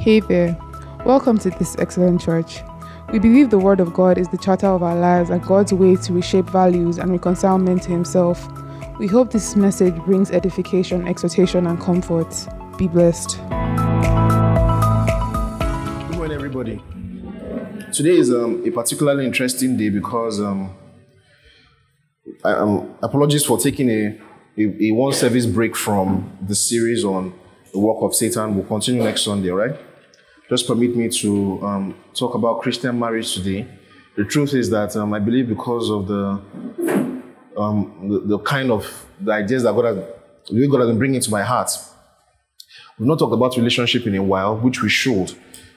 Hey there. Welcome to this excellent church. We believe the Word of God is the charter of our lives and God's way to reshape values and reconcile men to Himself. We hope this message brings edification, exhortation, and comfort. Be blessed. Good morning, everybody. Today is um, a particularly interesting day because um, I, um, apologies for taking a, a, a one service break from the series on the work of Satan. We'll continue next Sunday, all right? Just permit me to um, talk about Christian marriage today. The truth is that um, I believe because of the, um, the, the kind of the ideas that God has, way God has been bringing to my heart, we've not talked about relationship in a while, which we should,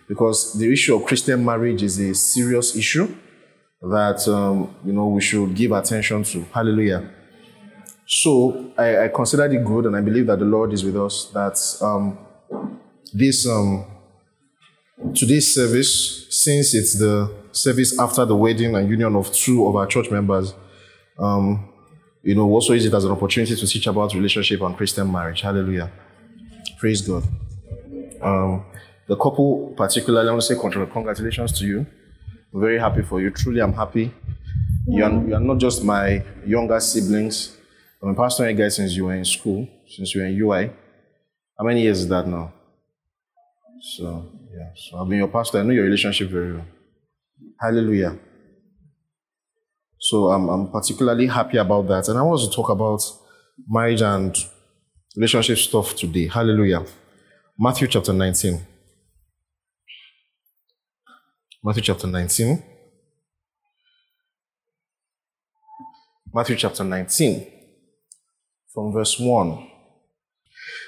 because the issue of Christian marriage is a serious issue that um, you know we should give attention to. Hallelujah. So I, I it good, and I believe that the Lord is with us. That um, this um, today's service, since it's the service after the wedding and union of two of our church members, um, you know, also use it as an opportunity to teach about relationship and Christian marriage. Hallelujah. Praise God. Um, the couple, particularly, I want to say congratulations to you. I'm very happy for you. Truly, I'm happy. You are, you are not just my younger siblings. I'm a pastor you guys since you were in school, since you were in UI. How many years is that now? So, So I've been your pastor. I know your relationship very well. Hallelujah. So I'm, I'm particularly happy about that. And I want to talk about marriage and relationship stuff today. Hallelujah. Matthew chapter 19. Matthew chapter 19. Matthew chapter 19, from verse 1.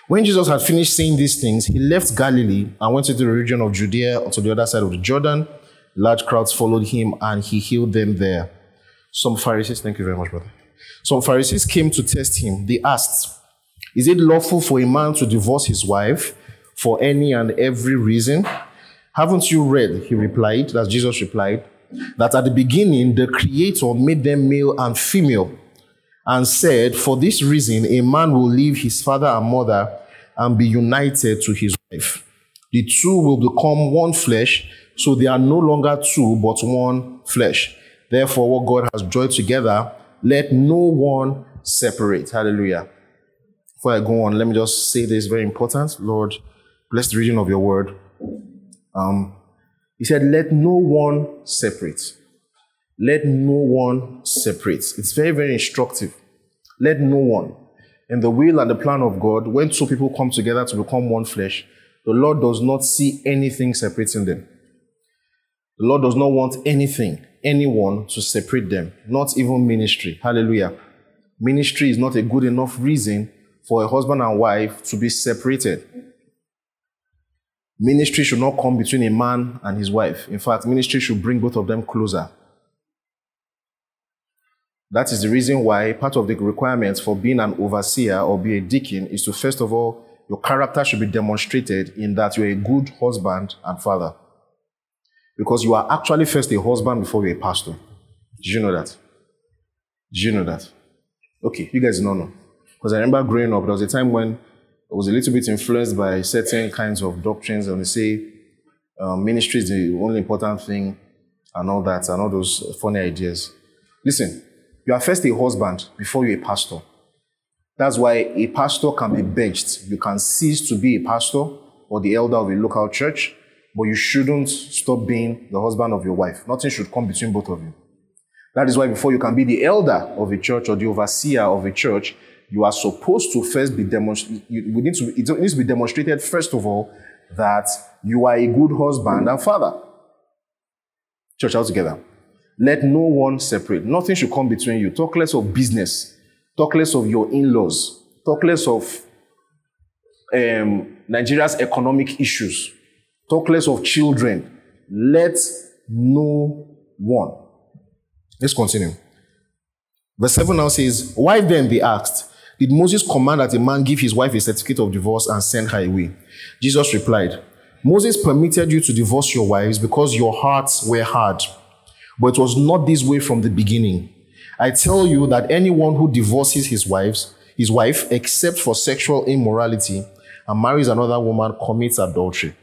When Jesus had finished saying these things, he left Galilee and went into the region of Judea to the other side of the Jordan. Large crowds followed him and he healed them there. Some Pharisees, thank you very much, brother. Some Pharisees came to test him. They asked, Is it lawful for a man to divorce his wife for any and every reason? Haven't you read? He replied, that Jesus replied, that at the beginning the Creator made them male and female and said, For this reason, a man will leave his father and mother and be united to his wife. The two will become one flesh, so they are no longer two, but one flesh. Therefore, what God has joined together, let no one separate. Hallelujah. Before I go on, let me just say this very important. Lord, bless the reading of your word. Um, he said, Let no one separate. Let no one separate. It's very, very instructive. Let no one. In the will and the plan of God, when two people come together to become one flesh, the Lord does not see anything separating them. The Lord does not want anything, anyone to separate them, not even ministry. Hallelujah. Ministry is not a good enough reason for a husband and wife to be separated. Ministry should not come between a man and his wife. In fact, ministry should bring both of them closer. That is the reason why part of the requirements for being an overseer or be a deacon is to first of all, your character should be demonstrated in that you're a good husband and father. Because you are actually first a husband before you're a pastor. Did you know that? Did you know that? Okay, you guys don't know. Because I remember growing up, there was a time when I was a little bit influenced by certain kinds of doctrines, and they say um, ministry is the only important thing, and all that, and all those funny ideas. Listen, you are first a husband before you're a pastor. That's why a pastor can be benched. You can cease to be a pastor or the elder of a local church, but you shouldn't stop being the husband of your wife. Nothing should come between both of you. That is why before you can be the elder of a church or the overseer of a church, you are supposed to first be demonstrated. Need to. It needs to be demonstrated first of all that you are a good husband and father. Church all together. Let no one separate. Nothing should come between you. Talk less of business. Talk less of your in-laws. Talk less of um, Nigeria's economic issues. Talk less of children. Let no one. Let's continue. Verse 7 now says, Why then, be asked, did Moses command that a man give his wife a certificate of divorce and send her away? Jesus replied, Moses permitted you to divorce your wives because your hearts were hard. But it was not this way from the beginning. I tell you that anyone who divorces his wives, his wife, except for sexual immorality, and marries another woman commits adultery.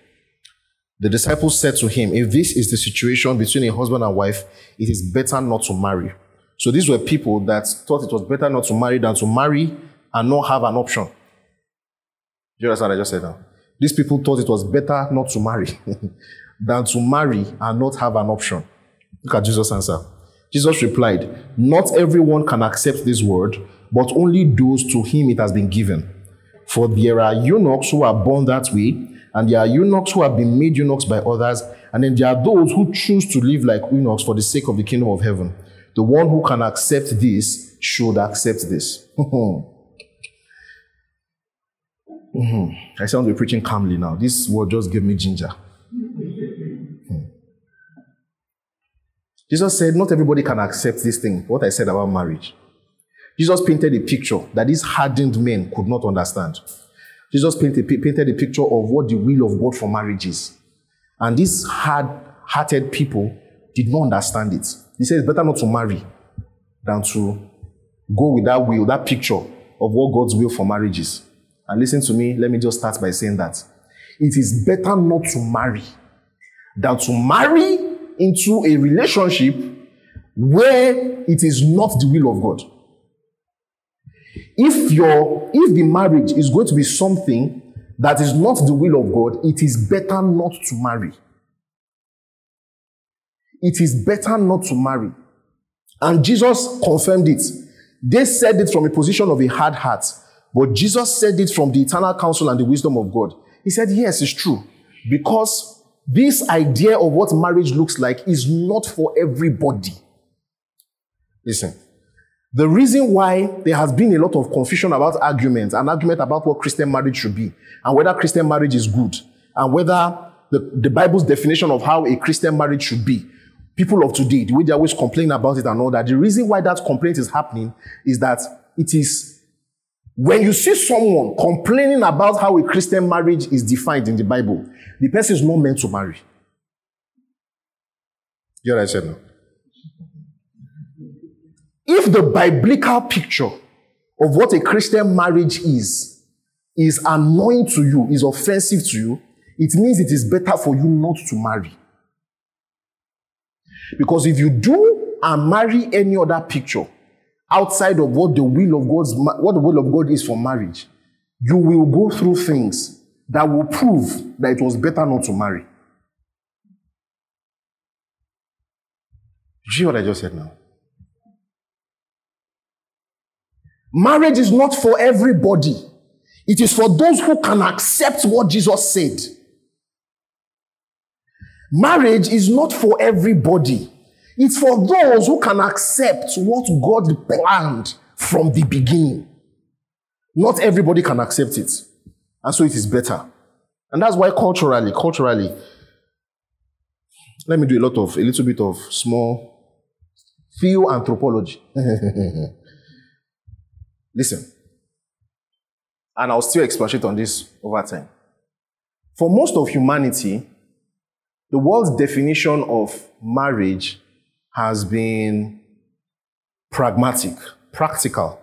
The disciples said to him, If this is the situation between a husband and wife, it is better not to marry. So these were people that thought it was better not to marry than to marry and not have an option. Do you understand what I just said now? These people thought it was better not to marry than to marry and not have an option. Look at Jesus' answer. Jesus replied, Not everyone can accept this word, but only those to whom it has been given. For there are eunuchs who are born that way, and there are eunuchs who have been made eunuchs by others, and then there are those who choose to live like eunuchs for the sake of the kingdom of heaven. The one who can accept this should accept this. Mm-hmm. I sound to be preaching calmly now. This word just gave me ginger. Jesus said, Not everybody can accept this thing, what I said about marriage. Jesus painted a picture that these hardened men could not understand. Jesus painted, painted a picture of what the will of God for marriage is. And these hard hearted people did not understand it. He said it's better not to marry than to go with that will, that picture of what God's will for marriage is. And listen to me, let me just start by saying that it is better not to marry than to marry into a relationship where it is not the will of God. If your if the marriage is going to be something that is not the will of God, it is better not to marry. It is better not to marry. And Jesus confirmed it. They said it from a position of a hard heart. But Jesus said it from the eternal counsel and the wisdom of God. He said, Yes, it's true. Because this idea of what marriage looks like is not for everybody. Listen, the reason why there has been a lot of confusion about arguments, an argument about what Christian marriage should be, and whether Christian marriage is good, and whether the, the Bible's definition of how a Christian marriage should be, people of today, the way they always complain about it and all that, the reason why that complaint is happening is that it is when you see someone complaining about how a Christian marriage is defined in the Bible, the person is not meant to marry. You know what I said now? If the biblical picture of what a Christian marriage is, is annoying to you, is offensive to you, it means it is better for you not to marry. Because if you do and marry any other picture, outside of what the will of God's what the will of God is for marriage, you will go through things that will prove that it was better not to marry. You see what I just said now? Marriage is not for everybody. It is for those who can accept what Jesus said. Marriage is not for everybody. It's for those who can accept what God planned from the beginning. Not everybody can accept it. And so it is better. And that's why culturally, culturally, let me do a lot of, a little bit of small theoanthropology. Listen. And I'll still expatiate on this over time. For most of humanity, the world's definition of marriage has been pragmatic, practical,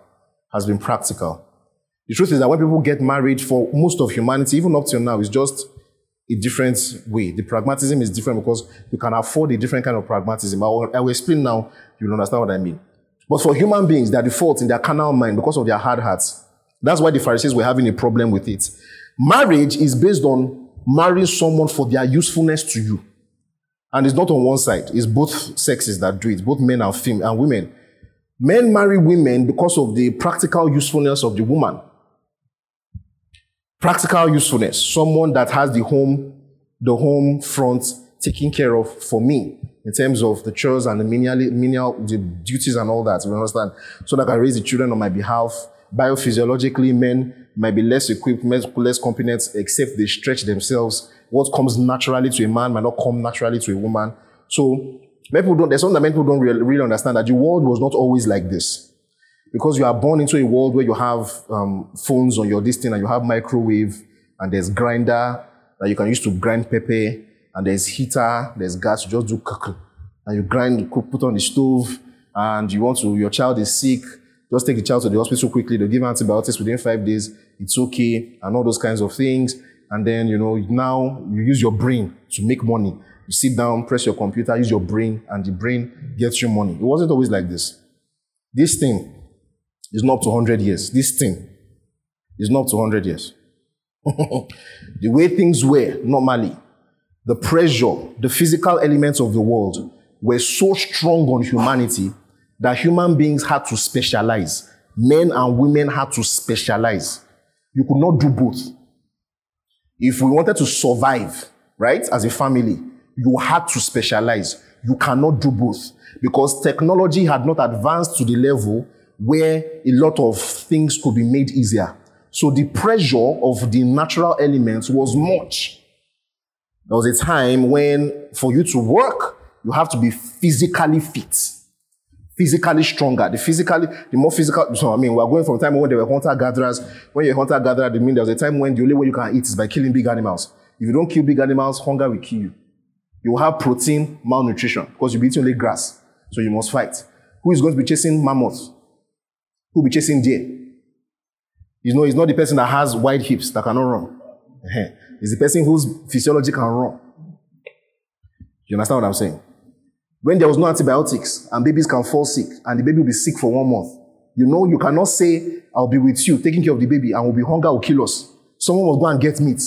has been practical. The truth is that when people get married for most of humanity, even up till now, it's just a different way. The pragmatism is different because you can afford a different kind of pragmatism. I will, I will explain now, you'll understand what I mean. But for human beings, their default in their carnal mind because of their hard hearts. That's why the Pharisees were having a problem with it. Marriage is based on marrying someone for their usefulness to you. And it's not on one side, it's both sexes that do it, both men and, fem- and women. Men marry women because of the practical usefulness of the woman. Practical usefulness, someone that has the home, the home front taken care of for me in terms of the chores and the menial, menial the duties and all that. You understand? So that I raise the children on my behalf. Biophysiologically, men might be less equipped, less competent, except they stretch themselves what comes naturally to a man might not come naturally to a woman. So people don't, there's something that people don't really understand that the world was not always like this. Because you are born into a world where you have um, phones on your this and you have microwave and there's grinder that you can use to grind pepper and there's heater, there's gas, you just do cook and you grind, you cook, put on the stove and you want to, your child is sick, just take the child to the hospital quickly, they give antibiotics within five days, it's okay, and all those kinds of things and then, you know, now you use your brain to make money. You sit down, press your computer, use your brain, and the brain gets you money. It wasn't always like this. This thing is not up to 100 years. This thing is not up to 100 years. the way things were normally, the pressure, the physical elements of the world were so strong on humanity that human beings had to specialize. Men and women had to specialize. You could not do both. If we wanted to survive, right, as a family, you had to specialize. You cannot do both because technology had not advanced to the level where a lot of things could be made easier. So the pressure of the natural elements was much. There was a time when for you to work, you have to be physically fit, physically stronger. The physically, the more physical. So I mean, we're going from time when there were hunter gatherers. When you're a hunter gatherer, I mean there was a time when the only way you can eat is by killing big animals. If you don't kill big animals, hunger will kill you. You will have protein malnutrition because you'll be eating only grass. So you must fight. Who is going to be chasing mammoths? Who be chasing deer? You know, it's not the person that has wide hips that cannot run. It's the person whose physiology can run. You understand what I'm saying? When there was no antibiotics and babies can fall sick and the baby will be sick for one month, you know, you cannot say, I'll be with you, taking care of the baby, and will be hunger will kill us. Someone must go and get meat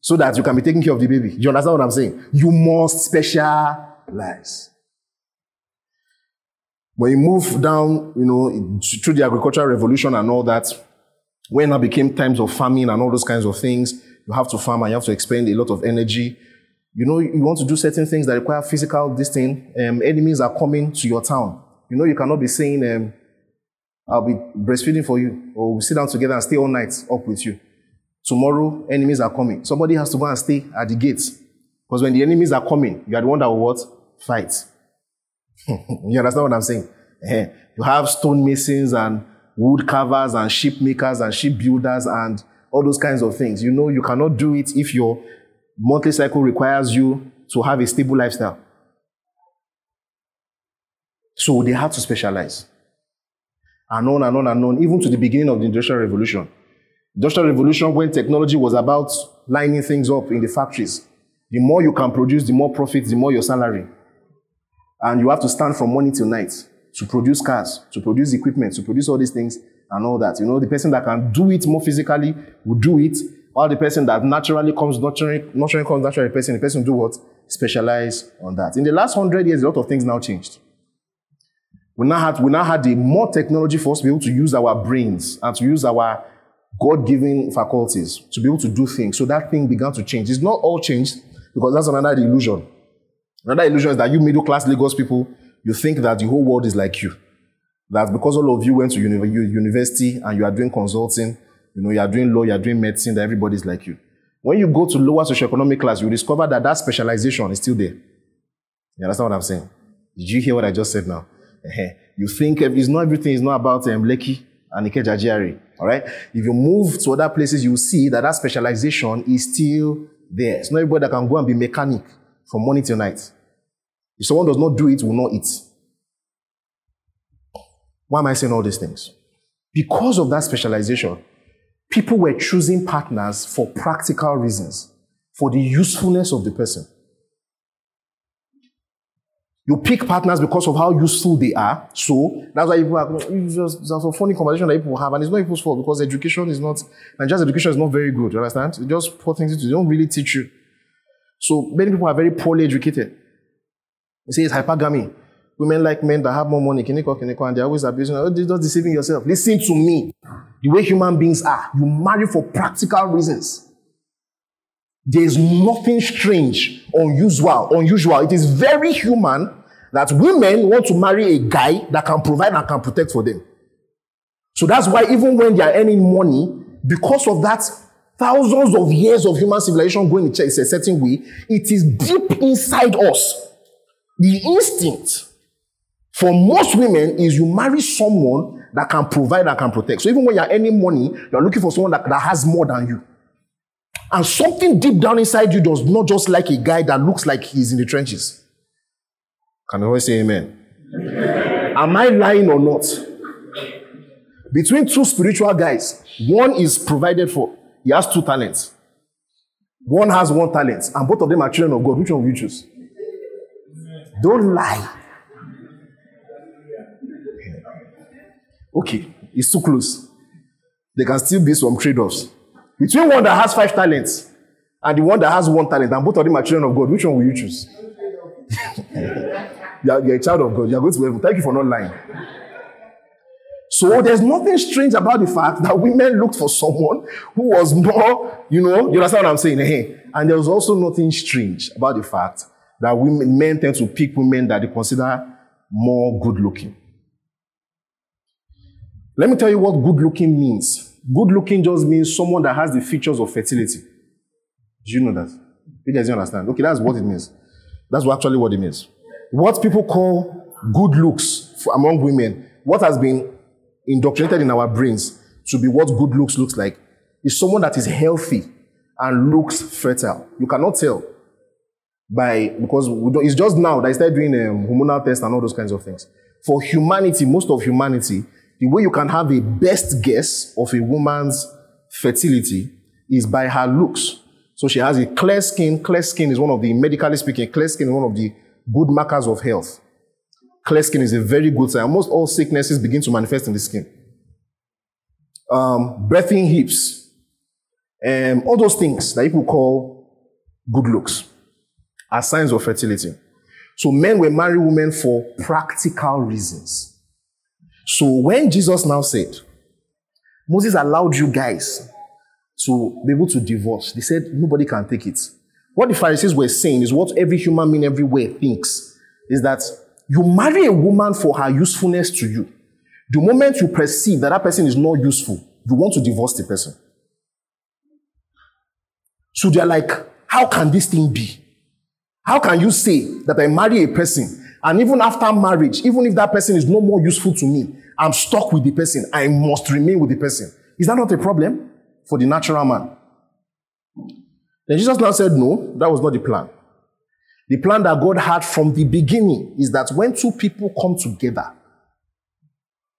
so that you can be taking care of the baby. You understand what I'm saying? You must specialize. When you move down, you know, through the agricultural revolution and all that, when it became times of famine and all those kinds of things, you have to farm and you have to expend a lot of energy. You know, you want to do certain things that require physical distinct. Um, enemies are coming to your town. You know, you cannot be saying, um, I'll be breastfeeding for you, or we'll sit down together and stay all night up with you. Tomorrow, enemies are coming. Somebody has to go and stay at the gates. Because when the enemies are coming, you are the one that will what? Fight. you understand what I'm saying? You have stonemasons and wood carvers and ship makers and ship builders and all those kinds of things. You know, you cannot do it if your monthly cycle requires you to have a stable lifestyle. So they had to specialize. And on and on and on, even to the beginning of the Industrial Revolution. Industrial Revolution, when technology was about lining things up in the factories, the more you can produce, the more profits, the more your salary. And you have to stand from morning till night to produce cars, to produce equipment, to produce all these things and all that. You know, the person that can do it more physically will do it, or the person that naturally comes naturally, nurturing comes naturally, the person, the person do what? Specialize on that. In the last hundred years, a lot of things now changed. We now had, we now had the more technology for us to be able to use our brains and to use our God-given faculties to be able to do things. So that thing began to change. It's not all changed because that's another illusion. Another illusion is that you middle class Lagos people, you think that the whole world is like you. That because all of you went to uni- university and you are doing consulting, you know, you are doing law, you are doing medicine, that everybody's like you. When you go to lower socioeconomic class, you discover that that specialization is still there. You understand what I'm saying? Did you hear what I just said now? You think it's not everything is not about um, and Ikeja GRA. All right. If you move to other places, you see that that specialization is still there. It's not everybody that can go and be mechanic from morning till night. If someone does not do it, will not eat. Why am I saying all these things? Because of that specialization, people were choosing partners for practical reasons, for the usefulness of the person. You pick partners because of how useful they are. So that's why people are just it's a funny conversation that people have, and it's not people's fault because education is not Nigeria's education is not very good. You understand? It just put things into they don't really teach you. So many people are very poorly educated. They say it's hypergamy. Women like men that have more money, kiniko, kiniko, and they're always abusing. Oh, you're just deceiving yourself. Listen to me. The way human beings are, you marry for practical reasons. There is nothing strange, unusual, unusual. It is very human that women want to marry a guy that can provide and can protect for them. So that's why even when they are earning money, because of that thousands of years of human civilization going in a certain way, it is deep inside us. The instinct for most women is you marry someone that can provide and can protect. So even when you're earning money, you're looking for someone that, that has more than you. And something deep down inside you does not just like a guy that looks like he's in the trenches. Can I always say amen? amen? Am I lying or not? Between two spiritual guys, one is provided for. He has two talents. one has one talent, and both of them are children of God. Which one will you choose? Don't lie. Okay, it's too close. There can still be some trade offs. Between one that has five talents and the one that has one talent, and both of them are children of God, which one will you choose? you, you're a child of God. You're going to heaven. Thank you for not lying. So there's nothing strange about the fact that women looked for someone who was more, you know, you understand what I'm saying? Hey, and there was also nothing strange about the fact that women, men tend to pick women that they consider more good looking. Let me tell you what good looking means. Good looking just means someone that has the features of fertility. Do you know that? You guys understand? Okay, that's what it means. That's actually what it means. What people call good looks for, among women, what has been indoctrinated in our brains to be what good looks looks like, is someone that is healthy and looks fertile. You cannot tell by because it's just now that I started doing um, hormonal tests and all those kinds of things. For humanity, most of humanity, the way you can have a best guess of a woman's fertility is by her looks. So she has a clear skin. Clear skin is one of the, medically speaking, clear skin is one of the good markers of health. Clear skin is a very good sign. Almost all sicknesses begin to manifest in the skin. Um, breathing hips, um, all those things that people call good looks are signs of fertility. So men were marrying women for practical reasons. So when Jesus now said, Moses allowed you guys to be able to divorce, they said nobody can take it. What the Pharisees were saying is what every human being everywhere thinks is that you marry a woman for her usefulness to you. The moment you perceive that that person is not useful, you want to divorce the person. So they're like, how can this thing be? How can you say that I marry a person and even after marriage, even if that person is no more useful to me, I'm stuck with the person. I must remain with the person. Is that not a problem for the natural man? Then Jesus now said, No, that was not the plan. The plan that God had from the beginning is that when two people come together,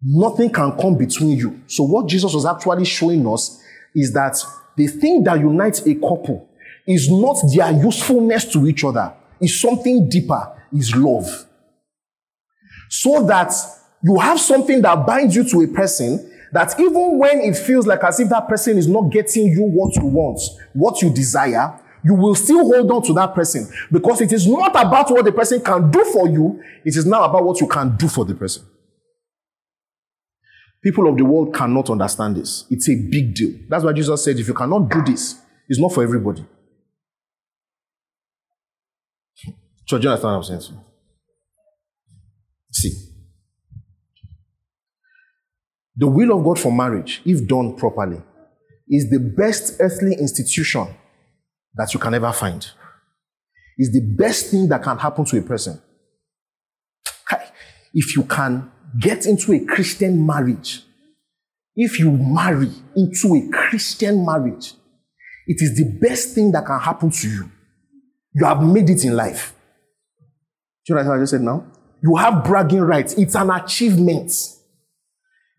nothing can come between you. So, what Jesus was actually showing us is that the thing that unites a couple is not their usefulness to each other, it's something deeper, is love. So that you have something that binds you to a person that even when it feels like as if that person is not getting you what you want, what you desire, you will still hold on to that person because it is not about what the person can do for you, it is now about what you can do for the person. People of the world cannot understand this. It's a big deal. That's why Jesus said, if you cannot do this, it's not for everybody. So, do you understand what I'm saying? See, the will of God for marriage, if done properly, is the best earthly institution that you can ever find. Is the best thing that can happen to a person. If you can get into a Christian marriage, if you marry into a Christian marriage, it is the best thing that can happen to you. You have made it in life. Do you understand what I just said now? You have bragging rights. It's an achievement.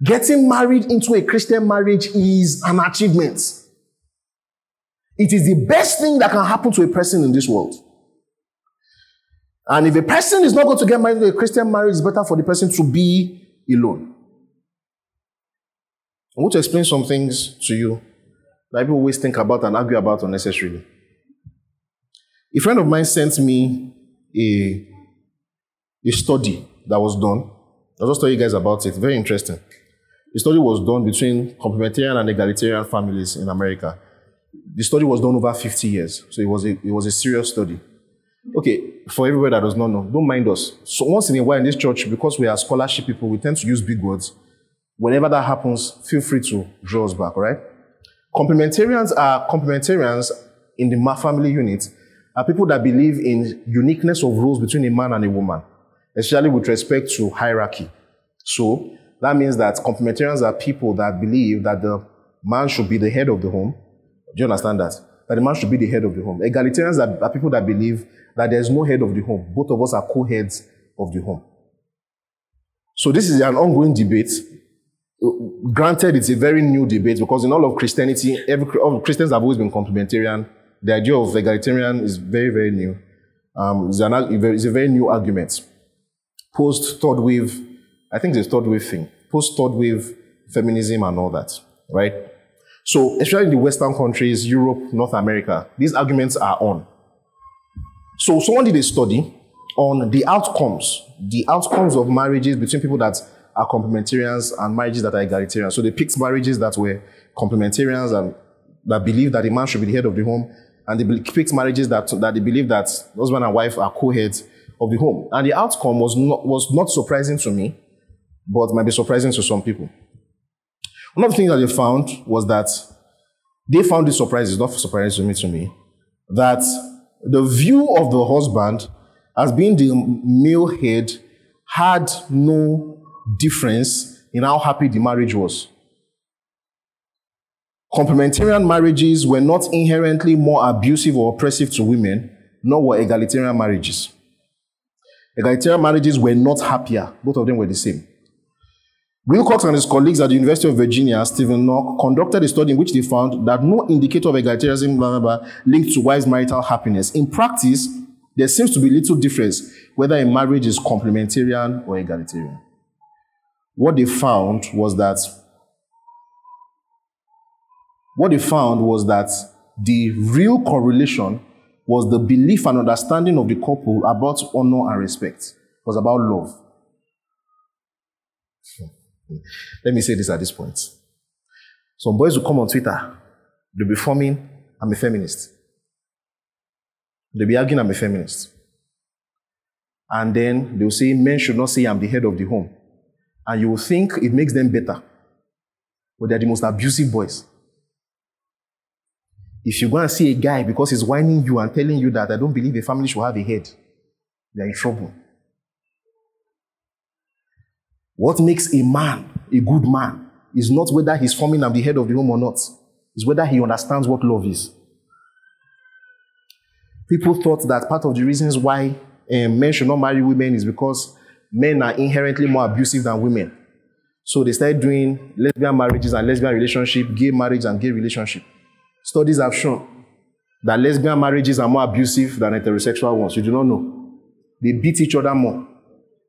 Getting married into a Christian marriage is an achievement. It is the best thing that can happen to a person in this world. And if a person is not going to get married to a Christian marriage, it's better for the person to be alone. I want to explain some things to you that people always think about and argue about unnecessarily. A friend of mine sent me a, a study that was done. I'll just tell you guys about it. Very interesting. The study was done between complementarian and egalitarian families in America. The study was done over 50 years, so it was a, it was a serious study. Okay, for everybody that does not know, don't mind us. So once in a while in this church, because we are scholarship people, we tend to use big words. Whenever that happens, feel free to draw us back, all right? Complementarians are complementarians in the Ma family unit are people that believe in uniqueness of roles between a man and a woman, especially with respect to hierarchy. So that means that complementarians are people that believe that the man should be the head of the home. Do you understand that? That the man should be the head of the home. Egalitarians are, are people that believe that there's no head of the home. Both of us are co-heads of the home. So this is an ongoing debate. Granted, it's a very new debate because in all of Christianity, every all Christians have always been complementarian the idea of egalitarian is very, very new. Um, it's, an, it's a very new argument. Post third wave, I think it's a third wave thing. Post third wave feminism and all that, right? So, especially in the Western countries, Europe, North America, these arguments are on. So, someone did a study on the outcomes, the outcomes of marriages between people that are complementarians and marriages that are egalitarian. So, they picked marriages that were complementarians and that believe that a man should be the head of the home, and they picked marriages that, that they believe that husband and wife are co-heads of the home. And the outcome was not, was not surprising to me, but might be surprising to some people. One of the things that they found was that they found this surprise, it's not surprising to me, to me, that the view of the husband as being the male head had no difference in how happy the marriage was. Complementarian marriages were not inherently more abusive or oppressive to women, nor were egalitarian marriages. Egalitarian marriages were not happier, both of them were the same. Wilcox and his colleagues at the University of Virginia, Steven Nock, conducted a study in which they found that no indicator of egalitarianism blah, blah, blah, linked to wife's marital happiness. In practice, there seems to be little difference whether a marriage is complementarian or egalitarian. What they found was that what they found was that the real correlation was the belief and understanding of the couple about honor and respect. It was about love. Let me say this at this point. Some boys will come on Twitter, they'll be forming, I'm a feminist. They'll be arguing, I'm a feminist. And then they'll say, men should not say, I'm the head of the home. And you will think it makes them better. But they're the most abusive boys. If you go and see a guy because he's whining you and telling you that I don't believe a family should have a head, they're in trouble. What makes a man a good man is not whether he's forming I'm the head of the home or not, it's whether he understands what love is. People thought that part of the reasons why um, men should not marry women is because men are inherently more abusive than women. So they started doing lesbian marriages and lesbian relationship, gay marriage and gay relationship. Studies have shown that lesbian marriages are more abusive than heterosexual ones. You do not know. They beat each other more.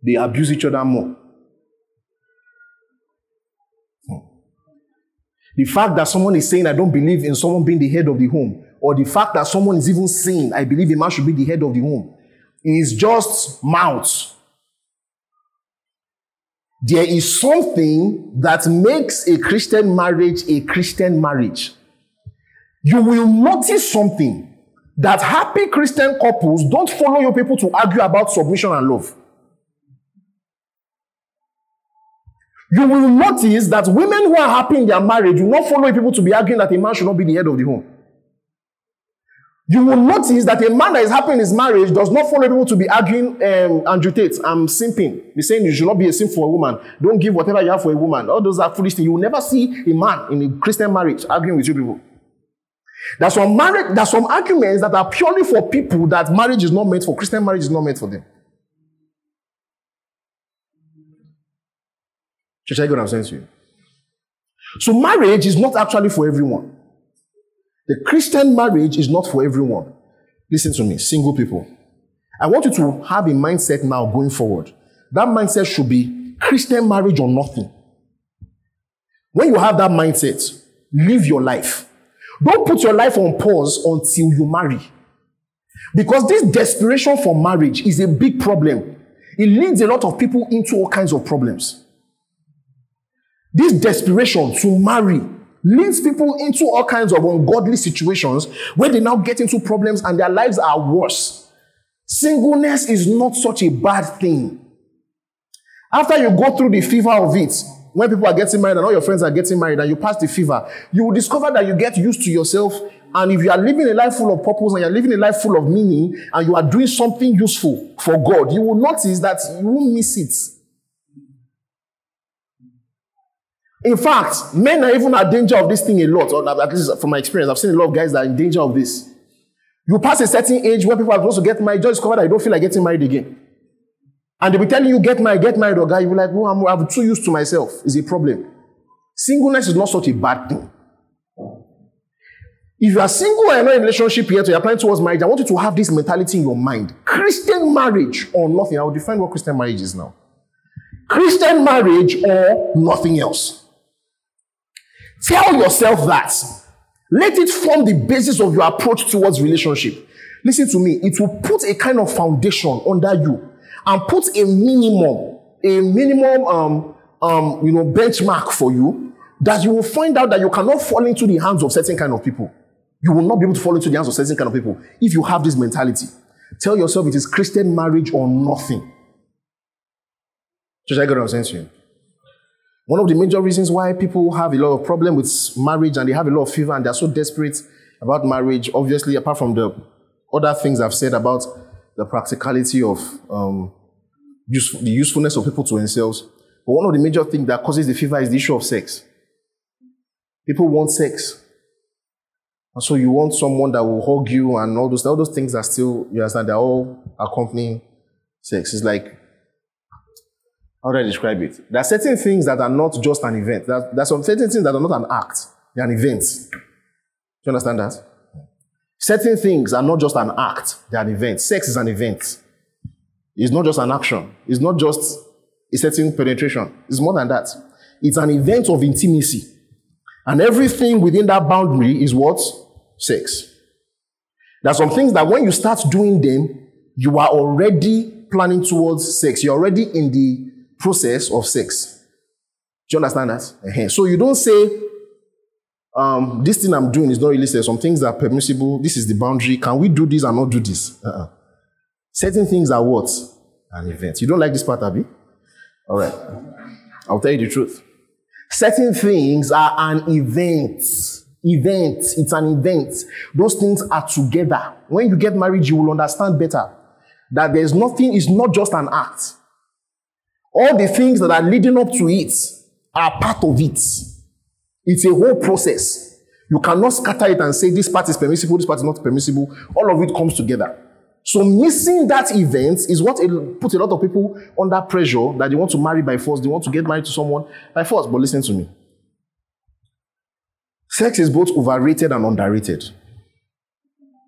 They abuse each other more. The fact that someone is saying, I don't believe in someone being the head of the home, or the fact that someone is even saying, I believe a man should be the head of the home, is just mouth. There is something that makes a Christian marriage a Christian marriage. You will notice something that happy Christian couples don't follow your people to argue about submission and love. You will notice that women who are happy in their marriage will not follow people to be arguing that a man should not be the head of the home. You will notice that a man that is happy in his marriage does not follow people to be arguing, um, Andrew Tate, I'm simping. Be saying you should not be a simp for a woman. Don't give whatever you have for a woman. All those are foolish things. You will never see a man in a Christian marriage arguing with you people. There's some there's some arguments that are purely for people that marriage is not meant for. Christian marriage is not meant for them. Church, I get what to you. So marriage is not actually for everyone. The Christian marriage is not for everyone. Listen to me, single people. I want you to have a mindset now going forward. That mindset should be Christian marriage or nothing. When you have that mindset, live your life. Don't put your life on pause until you marry. Because this desperation for marriage is a big problem. It leads a lot of people into all kinds of problems. This desperation to marry leads people into all kinds of ungodly situations where they now get into problems and their lives are worse. Singleness is not such a bad thing. After you go through the fever of it, when people are getting married and all your friends are getting married and you pass the fever, you will discover that you get used to yourself. And if you are living a life full of purpose and you're living a life full of meaning and you are doing something useful for God, you will notice that you won't miss it. In fact, men are even at danger of this thing a lot. Or at least from my experience, I've seen a lot of guys that are in danger of this. You pass a certain age where people are supposed to get married, just discover that you don't feel like getting married again. And they'll be telling you, get married, get married, or guy, you'll be like, oh, I'm, I'm too used to myself. Is a problem. Singleness is not such a bad thing. If you are single and not in a relationship yet, or you're applying towards marriage, I want you to have this mentality in your mind. Christian marriage or nothing. I will define what Christian marriage is now. Christian marriage or nothing else. Tell yourself that. Let it form the basis of your approach towards relationship. Listen to me. It will put a kind of foundation under you and put a minimum, a minimum, um, um, you know, benchmark for you that you will find out that you cannot fall into the hands of certain kind of people. You will not be able to fall into the hands of certain kind of people if you have this mentality. Tell yourself it is Christian marriage or nothing. Just I got what to you. One of the major reasons why people have a lot of problem with marriage and they have a lot of fever and they're so desperate about marriage, obviously, apart from the other things I've said about the practicality of um, use, the usefulness of people to themselves. But one of the major things that causes the fever is the issue of sex. People want sex. And so you want someone that will hug you and all those, all those things are still, you understand, they're all accompanying sex. It's like, how do I describe it? There are certain things that are not just an event. There are, there are some certain things that are not an act. They're an event. Do you understand that? Certain things are not just an act. They're an event. Sex is an event. It's not just an action. It's not just a certain penetration. It's more than that. It's an event of intimacy. And everything within that boundary is what? sex. There are some things that when you start doing them, you are already planning towards sex. You're already in the process of sex. Do you understand that? Uh-huh. So you don't say, um, this thing I'm doing is not really sex. Some things are permissible. This is the boundary. Can we do this and not do this? Uh-uh. Certain things are what? An event. You don't like this part, Abby? All right. I'll tell you the truth. Certain things are an event. Event. It's an event. Those things are together. When you get married, you will understand better that there's nothing, it's not just an act. All the things that are leading up to it are part of it. It's a whole process. You cannot scatter it and say this part is permissible, this part is not permissible. All of it comes together. So missing that event is what puts a lot of people under pressure that they want to marry by force. They want to get married to someone by force. But listen to me. Sex is both overrated and underrated.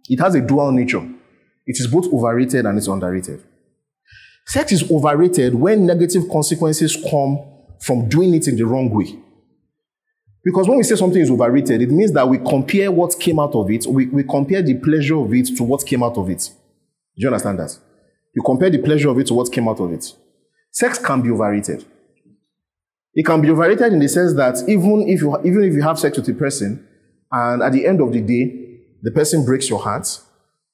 It has a dual nature. It is both overrated and it's underrated. Sex is overrated when negative consequences come from doing it in the wrong way. Because when we say something is overrated, it means that we compare what came out of it, we, we compare the pleasure of it to what came out of it. Do you understand that? You compare the pleasure of it to what came out of it. Sex can be overrated. It can be overrated in the sense that even if you, even if you have sex with a person and at the end of the day, the person breaks your heart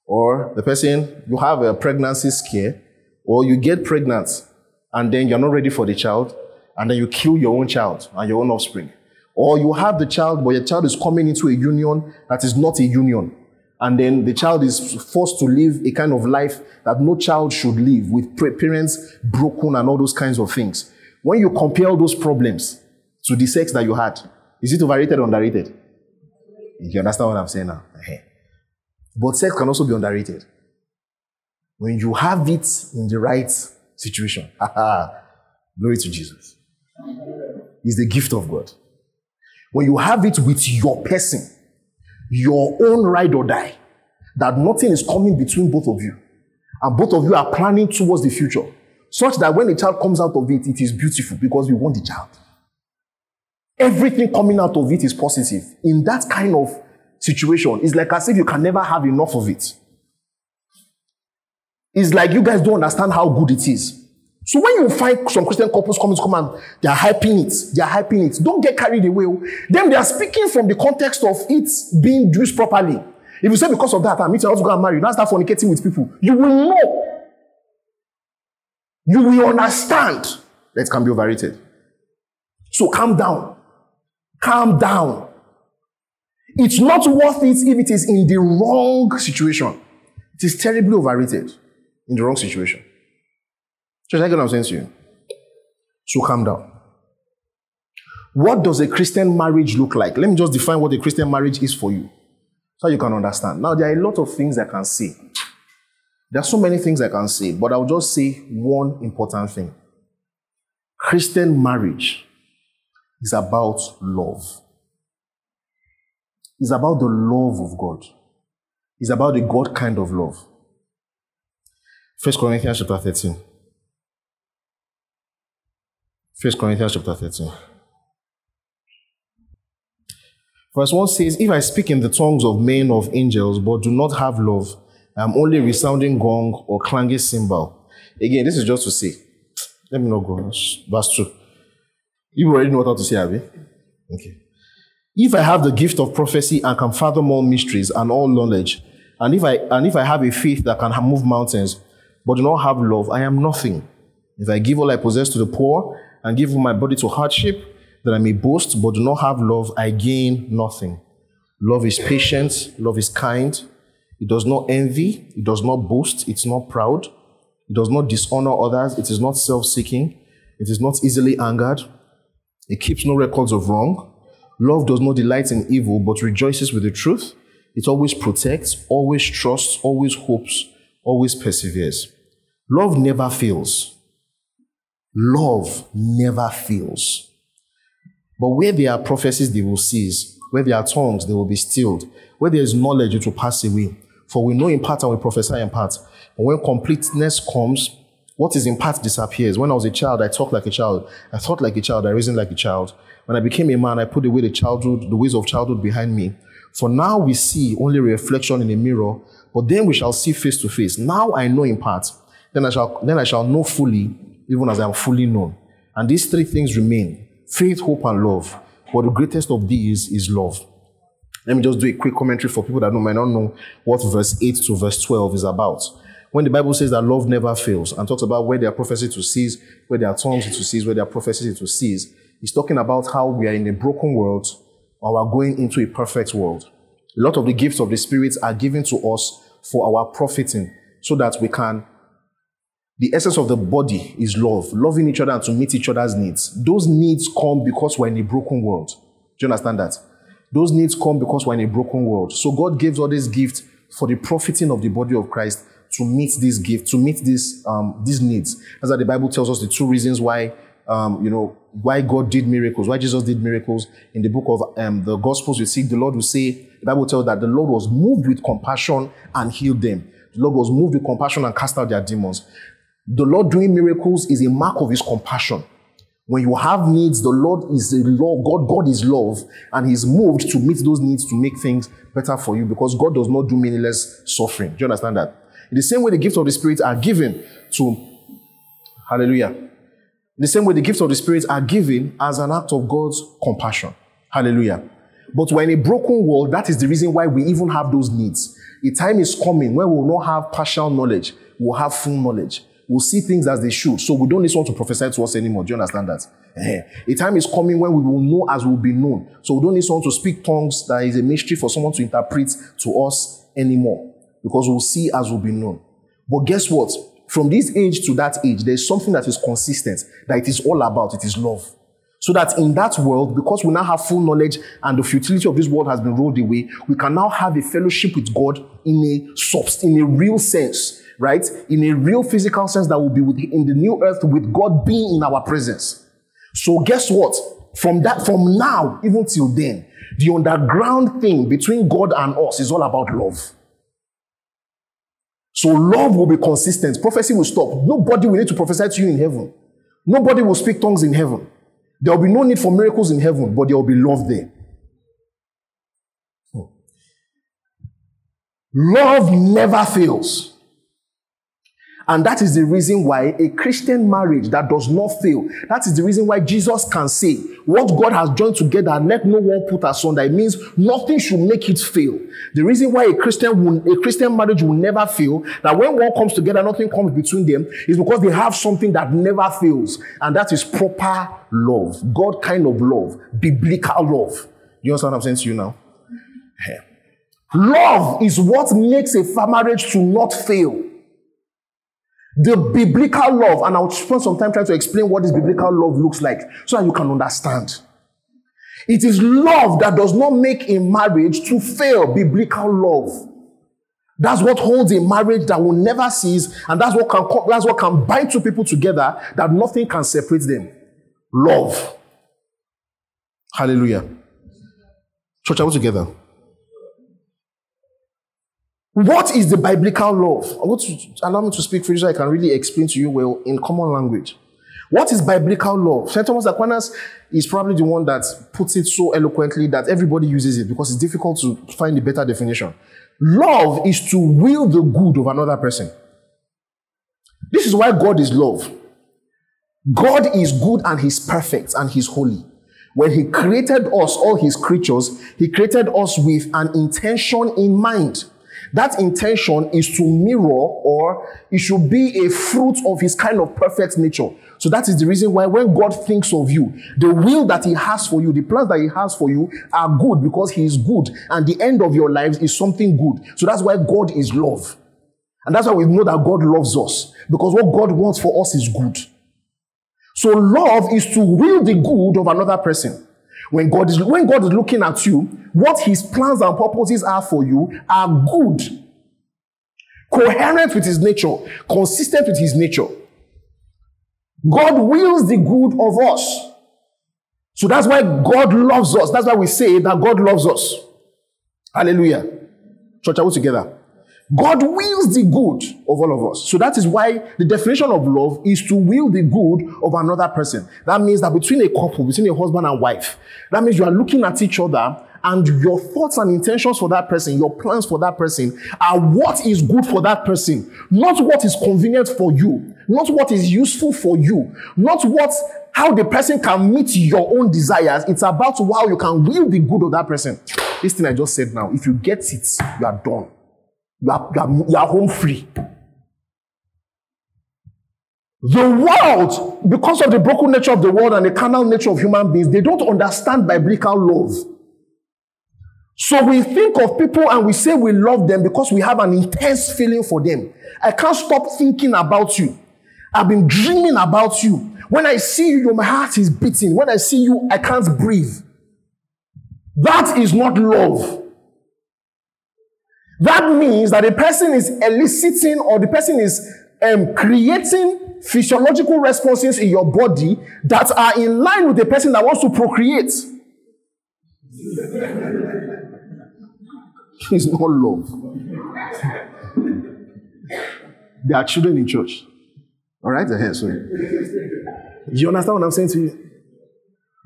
or the person, you have a pregnancy scare or you get pregnant and then you're not ready for the child and then you kill your own child and your own offspring. Or you have the child, but your child is coming into a union that is not a union. And then the child is forced to live a kind of life that no child should live with parents broken and all those kinds of things. When you compare all those problems to the sex that you had, is it overrated or underrated? You understand what I'm saying now? But sex can also be underrated. When you have it in the right situation, glory to Jesus. It's the gift of God. When you have it with your person, your own ride or die, that nothing is coming between both of you, and both of you are planning towards the future such that when the child comes out of it, it is beautiful because we want the child. Everything coming out of it is positive. In that kind of situation, it's like as if you can never have enough of it. It's like you guys don't understand how good it is. So when you find some Christian couples coming to come and they are hyping it, they are hyping it, don't get carried away. Then they are speaking from the context of it being used properly. If you say because of that, I'm meeting, I go and marry, you now start fornicating with people, you will know you will understand that can be overrated. So calm down. Calm down. It's not worth it if it is in the wrong situation. It is terribly overrated in the wrong situation. Just like what I'm saying to you. So calm down. What does a Christian marriage look like? Let me just define what a Christian marriage is for you so you can understand. Now, there are a lot of things I can say. There are so many things I can say, but I'll just say one important thing. Christian marriage is about love. is about the love of God. It's about the God kind of love. First Corinthians chapter 13. First Corinthians chapter 13. Verse 1 says, If I speak in the tongues of men of angels, but do not have love, I am only a resounding gong or clanging cymbal. Again, this is just to say, let me not go. Verse 2. You already know what to say, Abby? Okay. If I have the gift of prophecy and can fathom all mysteries and all knowledge, and if I and if I have a faith that can move mountains, but do not have love, I am nothing. If I give all I possess to the poor and give my body to hardship, that I may boast, but do not have love, I gain nothing. Love is patient, love is kind, it does not envy, it does not boast, it's not proud, it does not dishonor others, it is not self seeking, it is not easily angered, it keeps no records of wrong. Love does not delight in evil, but rejoices with the truth. It always protects, always trusts, always hopes, always perseveres. Love never fails. Love never fails. But where there are prophecies, they will cease. Where there are tongues, they will be stilled. Where there is knowledge, it will pass away. For we know in part and we prophesy in part. But when completeness comes, what is in part disappears. When I was a child, I talked like a child. I thought like a child. I reasoned like a child. When I became a man, I put away the childhood, the ways of childhood behind me. For now we see only reflection in a mirror, but then we shall see face to face. Now I know in part. Then I shall, then I shall know fully, even as I am fully known. And these three things remain faith, hope, and love. But the greatest of these is love. Let me just do a quick commentary for people that might not know what verse 8 to verse 12 is about. When the Bible says that love never fails and talks about where there are prophecies to cease, where there are tongues to cease, where there are prophecies to cease, it's talking about how we are in a broken world and we're going into a perfect world. A lot of the gifts of the Spirit are given to us for our profiting so that we can the essence of the body is love, loving each other and to meet each other's needs. Those needs come because we're in a broken world. Do you understand that? Those needs come because we're in a broken world. So God gives all these gifts for the profiting of the body of Christ to meet this gift, to meet these um, these needs. That's why the Bible tells us the two reasons why um, you know why God did miracles, why Jesus did miracles. In the book of um, the Gospels, you see the Lord will say the Bible tells that the Lord was moved with compassion and healed them. The Lord was moved with compassion and cast out their demons. The Lord doing miracles is a mark of his compassion. When you have needs, the Lord is a law. God, God is love, and He's moved to meet those needs to make things better for you because God does not do meaningless suffering. Do you understand that? In the same way, the gifts of the Spirit are given to Hallelujah. The same way, the gifts of the Spirit are given as an act of God's compassion. Hallelujah. But we're in a broken world. That is the reason why we even have those needs. A time is coming when we will not have partial knowledge, we'll have full knowledge We'll see things as they should. So we don't need someone to prophesy to us anymore. Do you understand that? A time is coming when we will know as we will be known. So we don't need someone to speak tongues that is a mystery for someone to interpret to us anymore. Because we'll see as we'll be known. But guess what? From this age to that age, there's something that is consistent, that it is all about. It is love. So that in that world, because we now have full knowledge and the futility of this world has been rolled away, we can now have a fellowship with God in a subst- in a real sense right? In a real physical sense that will be with, in the new earth with God being in our presence. So guess what? From that, from now, even till then, the underground thing between God and us is all about love. So love will be consistent. Prophecy will stop. Nobody will need to prophesy to you in heaven. Nobody will speak tongues in heaven. There will be no need for miracles in heaven, but there will be love there. Hmm. Love never fails. And that is the reason why a Christian marriage that does not fail, that is the reason why Jesus can say, What God has joined together, let no one put asunder. It means nothing should make it fail. The reason why a Christian will, a Christian marriage will never fail, that when one comes together, nothing comes between them, is because they have something that never fails. And that is proper love. God kind of love. Biblical love. You understand what I'm saying to you now? Yeah. Love is what makes a marriage to not fail. The biblical love, and I'll spend some time trying to explain what this biblical love looks like so that you can understand. It is love that does not make a marriage to fail biblical love. That's what holds a marriage that will never cease, and that's what can that's what can bind two people together that nothing can separate them. Love. Hallelujah. Church, are we together? What is the biblical love? I want to allow me to speak for you so I can really explain to you well in common language. What is biblical love? St. Thomas Aquinas is probably the one that puts it so eloquently that everybody uses it because it's difficult to find a better definition. Love is to will the good of another person. This is why God is love. God is good and He's perfect and He's holy. When He created us, all His creatures, He created us with an intention in mind. That intention is to mirror or it should be a fruit of his kind of perfect nature. So that is the reason why when God thinks of you, the will that he has for you, the plans that he has for you are good because he is good. And the end of your lives is something good. So that's why God is love. And that's why we know that God loves us because what God wants for us is good. So love is to will the good of another person. When God is, when God is looking at you, what his plans and purposes are for you are good, coherent with his nature, consistent with his nature. God wills the good of us. So that's why God loves us. That's why we say that God loves us. Hallelujah. Church, are we together? God wills the good of all of us. So that is why the definition of love is to will the good of another person. That means that between a couple, between a husband and wife, that means you are looking at each other and your thoughts and intentions for that person, your plans for that person are what is good for that person, not what is convenient for you, not what is useful for you, not what how the person can meet your own desires. It's about how you can will the good of that person. This thing I just said now, if you get it, you are done. You are, you are, home free. The world, because of the broken nature of the world and the carnal nature of human beings, they don't understand biblical love. So we think of people and we say we love them because we have an intense feeling for them. I can't stop thinking about you. I've been dreaming about you. When I see you, my heart is beating. When I see you, I can't breathe. That is not love. That means that the person is eliciting or the person is um, creating physiological responses in your body that are in line with the person that wants to procreate. it's not love. There are children in church. All right, ahead. Sorry. Do you understand what I'm saying to you?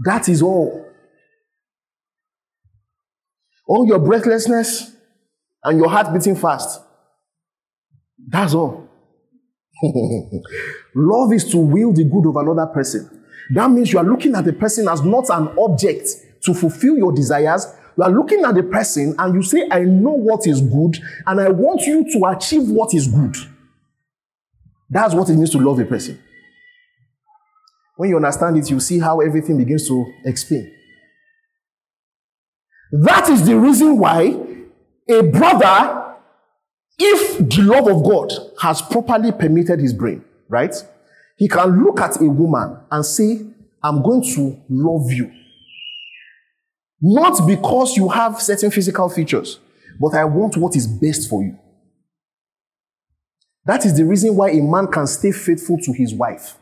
That is all. All your breathlessness, and your heart beating fast. That's all. Love is to will the good of another person. That means you are looking at the person as not an object to fulfill your desires. You are looking at the person and you say, I know what is good and I want you to achieve what is good. That's what it means to love a person. When you understand it, you see how everything begins to explain. That is the reason why a brother, if the love of God has properly permitted his brain, right? He can look at a woman and say, I'm going to love you. Not because you have certain physical features, but I want what is best for you. That is the reason why a man can stay faithful to his wife,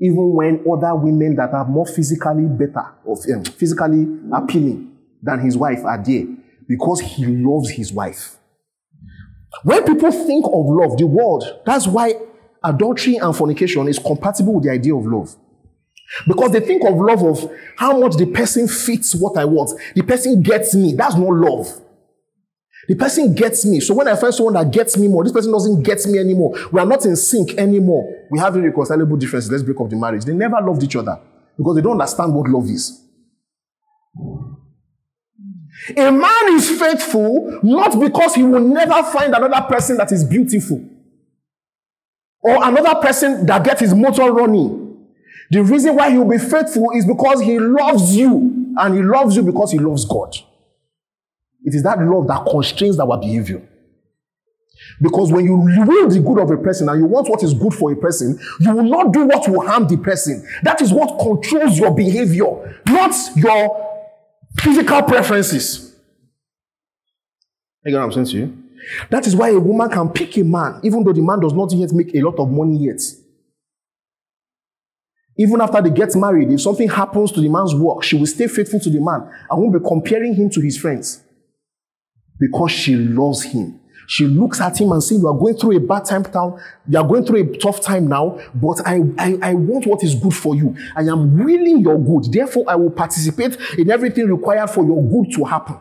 even when other women that are more physically better or um, physically appealing than his wife are there because he loves his wife. When people think of love, the world, that's why adultery and fornication is compatible with the idea of love. Because they think of love of how much the person fits what I want. The person gets me. That's not love. The person gets me. So when I find someone that gets me more, this person doesn't get me anymore. We are not in sync anymore. We have irreconcilable differences. Let's break up the marriage. They never loved each other because they don't understand what love is. A man is faithful not because he will never find another person that is beautiful or another person that gets his motor running. The reason why he will be faithful is because he loves you and he loves you because he loves God. It is that love that constrains our behavior. Because when you will the good of a person and you want what is good for a person, you will not do what will harm the person. That is what controls your behavior, not your Physical preferences. You get what I'm saying to you? That is why a woman can pick a man, even though the man does not yet make a lot of money yet. Even after they get married, if something happens to the man's work, she will stay faithful to the man and won't be comparing him to his friends because she loves him. She looks at him and says, You are going through a bad time now. You are going through a tough time now, but I, I, I want what is good for you. I am willing your good. Therefore, I will participate in everything required for your good to happen.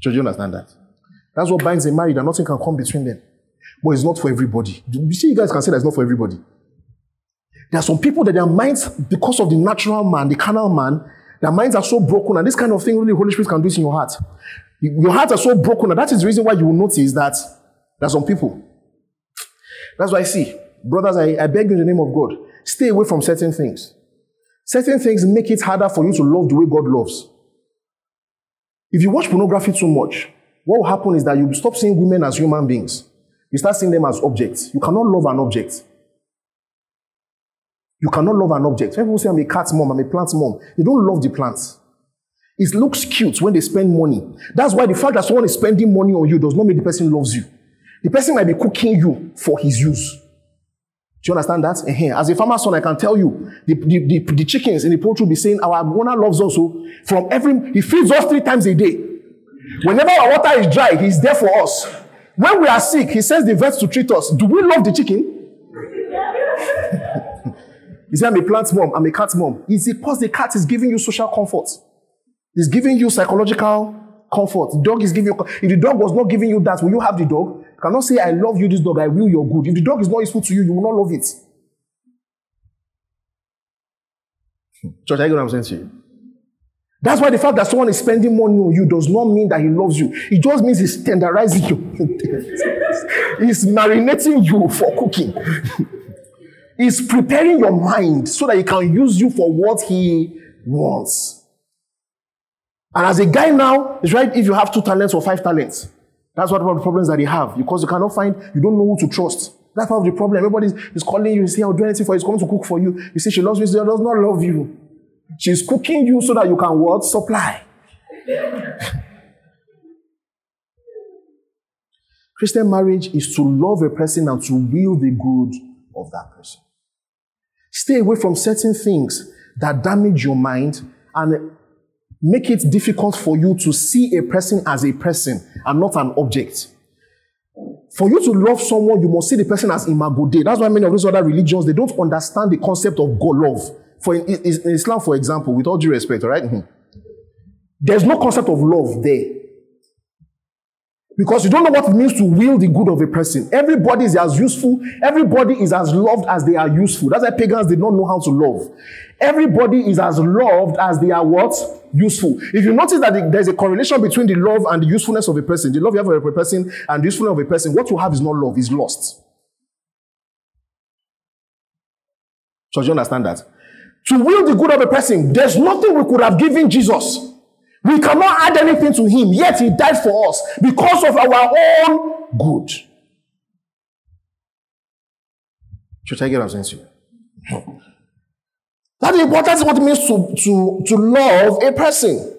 Do you understand that? That's what binds a marriage, and nothing can come between them. But it's not for everybody. You see, you guys can say that's not for everybody. There are some people that their minds, because of the natural man, the carnal man, their minds are so broken, and this kind of thing really the Holy Spirit can do it in your heart. Your heart are so broken, that is the reason why you will notice that there are some people. That's why I see, brothers, I, I beg you in the name of God, stay away from certain things. Certain things make it harder for you to love the way God loves. If you watch pornography too much, what will happen is that you stop seeing women as human beings. You start seeing them as objects. You cannot love an object. You cannot love an object. When people say I'm a cat mom, I'm a plant mom, they don't love the plants. It looks cute when they spend money. That's why the fact that someone is spending money on you does not mean the person loves you. The person might be cooking you for his use. Do you understand that? Uh-huh. As a farmer son, I can tell you, the, the, the, the chickens in the poultry will be saying, our owner loves us. So from every, he feeds us three times a day. Whenever our water is dry, he's there for us. When we are sick, he sends the vets to treat us. Do we love the chicken? he said, I'm a plant mom, I'm a cat mom. It's because the cat is giving you social comfort. It's giving you psychological comfort. The dog is giving you, if the dog was not giving you that, will you have the dog? You cannot say, I love you, this dog, I will your good. If the dog is not useful to you, you will not love it. Hmm. Church, I get what I'm saying to you. That's why the fact that someone is spending money on you does not mean that he loves you. It just means he's tenderizing you. he's marinating you for cooking. he's preparing your mind so that he can use you for what he wants. And as a guy now, it's right if you have two talents or five talents. That's one of the problems that they have because you cannot find, you don't know who to trust. That's part of the problem. Everybody is calling you, you say, I'll do anything for you. He's coming to cook for you. You say, she loves me, she does not love you. She's cooking you so that you can what? Supply. Christian marriage is to love a person and to will the good of that person. Stay away from certain things that damage your mind and make it difficult for you to see a person as a person and not an object. For you to love someone, you must see the person as imago Dei. That's why many of these other religions, they don't understand the concept of God love. For in, in Islam, for example, with all due respect, all right? Mm-hmm. There's no concept of love there. Because you don't know what it means to will the good of a person. Everybody is as useful, everybody is as loved as they are useful. That's why pagans did not know how to love. Everybody is as loved as they are what? Useful. If you notice that there's a correlation between the love and the usefulness of a person, the love you have for a person and the usefulness of a person, what you have is not love, is lost. So do you understand that? To will the good of a person, there's nothing we could have given Jesus. We cannot add anything to him, yet he died for us because of our own good. Should I get what? That's important what it means to, to, to love a person.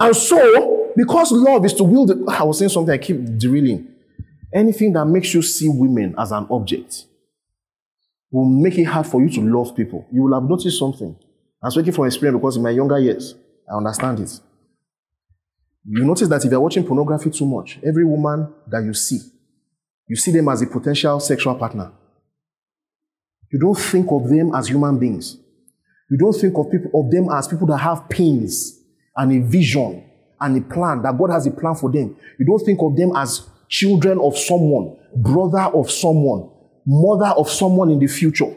And so, because love is to the, I was saying something I keep drilling. Anything that makes you see women as an object will make it hard for you to love people. You will have noticed something. I'm speaking from experience because in my younger years, I understand it. You notice that if you're watching pornography too much, every woman that you see, you see them as a potential sexual partner. You don't think of them as human beings. You don't think of people of them as people that have pains and a vision and a plan that God has a plan for them. You don't think of them as children of someone, brother of someone, mother of someone in the future,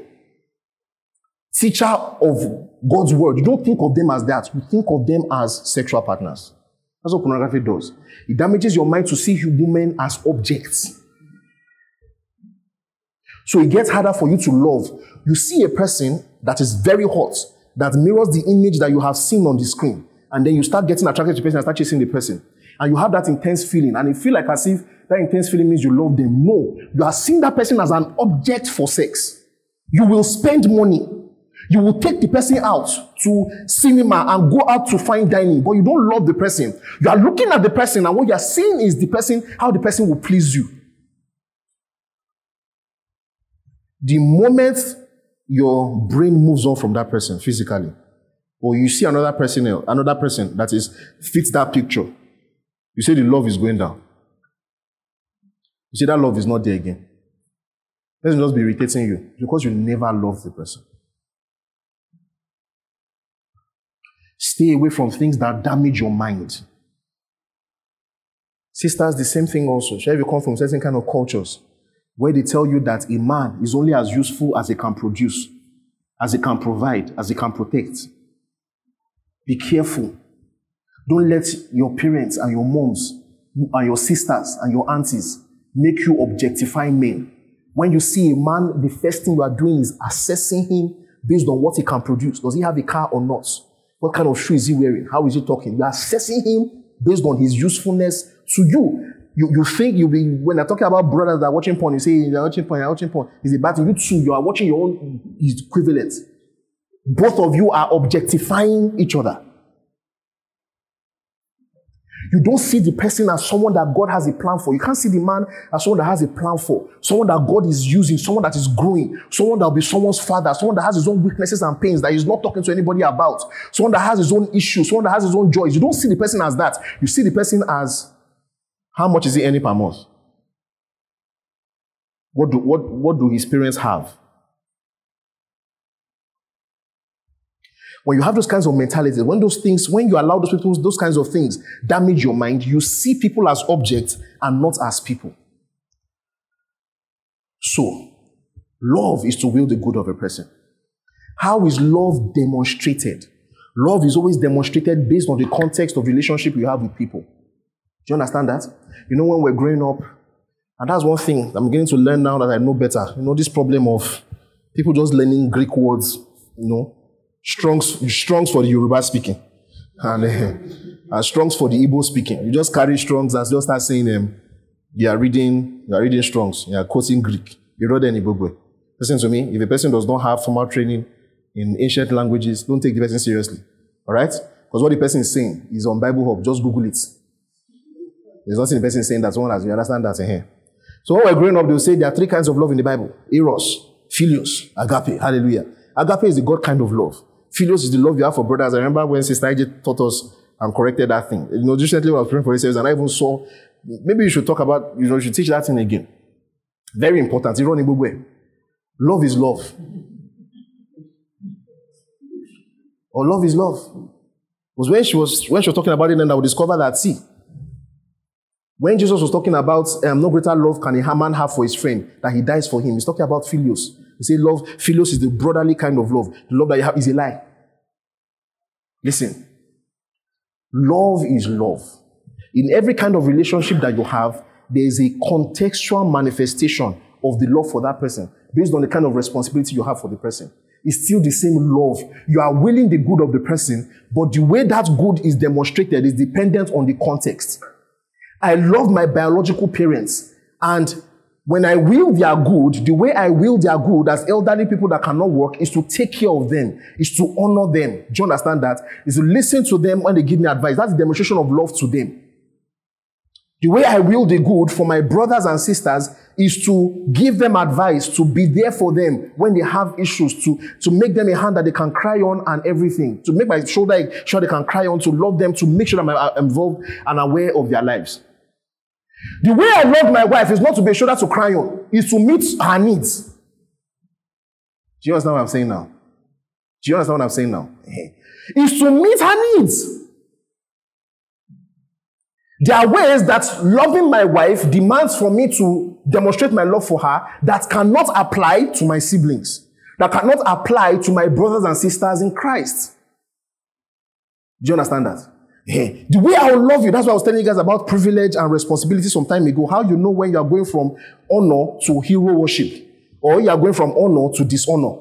teacher of God's word. You don't think of them as that. You think of them as sexual partners. That's what pornography does. It damages your mind to see women as objects. So it gets harder for you to love. You see a person that is very hot, that mirrors the image that you have seen on the screen. And then you start getting attracted to the person and start chasing the person. And you have that intense feeling. And you feel like as if that intense feeling means you love them. No. You are seeing that person as an object for sex. You will spend money. You will take the person out to cinema and go out to fine dining, but you don't love the person. You are looking at the person, and what you are seeing is the person, how the person will please you. The moment your brain moves on from that person physically, or you see another person, another person that is fits that picture, You say the love is going down. You say that love is not there again. Let me just be irritating you because you never love the person. Stay away from things that damage your mind. Sisters, the same thing also. Shall you come from certain kind of cultures where they tell you that a man is only as useful as he can produce, as he can provide, as he can protect. Be careful. Don't let your parents and your moms and your sisters and your aunties make you objectify men. When you see a man, the first thing you are doing is assessing him based on what he can produce. Does he have a car or not? What kind of shoe is he wearing? How is he talking? You are assessing him based on his usefulness to you. You, you think you'll be, when they're talking about brothers that are watching porn, you say, they're watching porn, they're watching porn. Is it bad thing? You too, you are watching your own equivalent. Both of you are objectifying each other. You don't see the person as someone that God has a plan for. You can't see the man as someone that has a plan for. Someone that God is using, someone that is growing, someone that will be someone's father, someone that has his own weaknesses and pains that he's not talking to anybody about, someone that has his own issues, someone that has his own joys. You don't see the person as that. You see the person as how much is he earning per month? What do, what, what do his parents have? When you have those kinds of mentalities, when those things, when you allow those people, those kinds of things damage your mind, you see people as objects and not as people. So, love is to will the good of a person. How is love demonstrated? Love is always demonstrated based on the context of relationship you have with people. Do you understand that? You know, when we're growing up, and that's one thing I'm getting to learn now that I know better. You know, this problem of people just learning Greek words, you know, Strongs, Strongs for the Yoruba speaking, and, uh, Strongs for the Igbo speaking. You just carry Strongs and just start saying. Um, you are reading, you are reading Strongs, you are quoting Greek. You wrote any Igbo. Listen to me. If a person does not have formal training in ancient languages, don't take the person seriously. All right? Because what the person is saying is on Bible Hub. Just Google it. There's nothing the person saying that someone has. You understand that here. So when we're growing up, they'll say there are three kinds of love in the Bible: eros, philios, agape. Hallelujah. Agape is the God kind of love. Philios is the love you have for brothers. I remember when Sister IJ taught us and corrected that thing. You know, recently when I was praying for yourselves and I even saw, maybe you should talk about, you know, you should teach that thing again. Very important. Run in way. Love is love. Or love is love. Because when she was when she was talking about it, then I would discover that see, when Jesus was talking about um, no greater love can a man have for his friend that he dies for him, he's talking about philios. He said, Love, philos is the brotherly kind of love. The love that you have is a lie. Listen, love is love. In every kind of relationship that you have, there is a contextual manifestation of the love for that person based on the kind of responsibility you have for the person. It's still the same love. You are willing the good of the person, but the way that good is demonstrated is dependent on the context. I love my biological parents, and when I will their good, the way I will their good as elderly people that cannot work is to take care of them, is to honor them. Do you understand that? Is to listen to them when they give me advice. That's a demonstration of love to them. The way I will the good for my brothers and sisters is to give them advice, to be there for them when they have issues, to, to make them a hand that they can cry on and everything, to make my shoulder sure they can cry on, to love them, to make sure that I'm involved and aware of their lives. The way I love my wife is not to be a shoulder to cry on, is to meet her needs. Do you understand what I'm saying now? Do you understand what I'm saying now? Eh. Is to meet her needs. There are ways that loving my wife demands for me to demonstrate my love for her that cannot apply to my siblings, that cannot apply to my brothers and sisters in Christ. Do you understand that? Hey, the way I will love you, that's why I was telling you guys about privilege and responsibility some time ago. How you know when you are going from honor to hero worship, or you are going from honor to dishonor.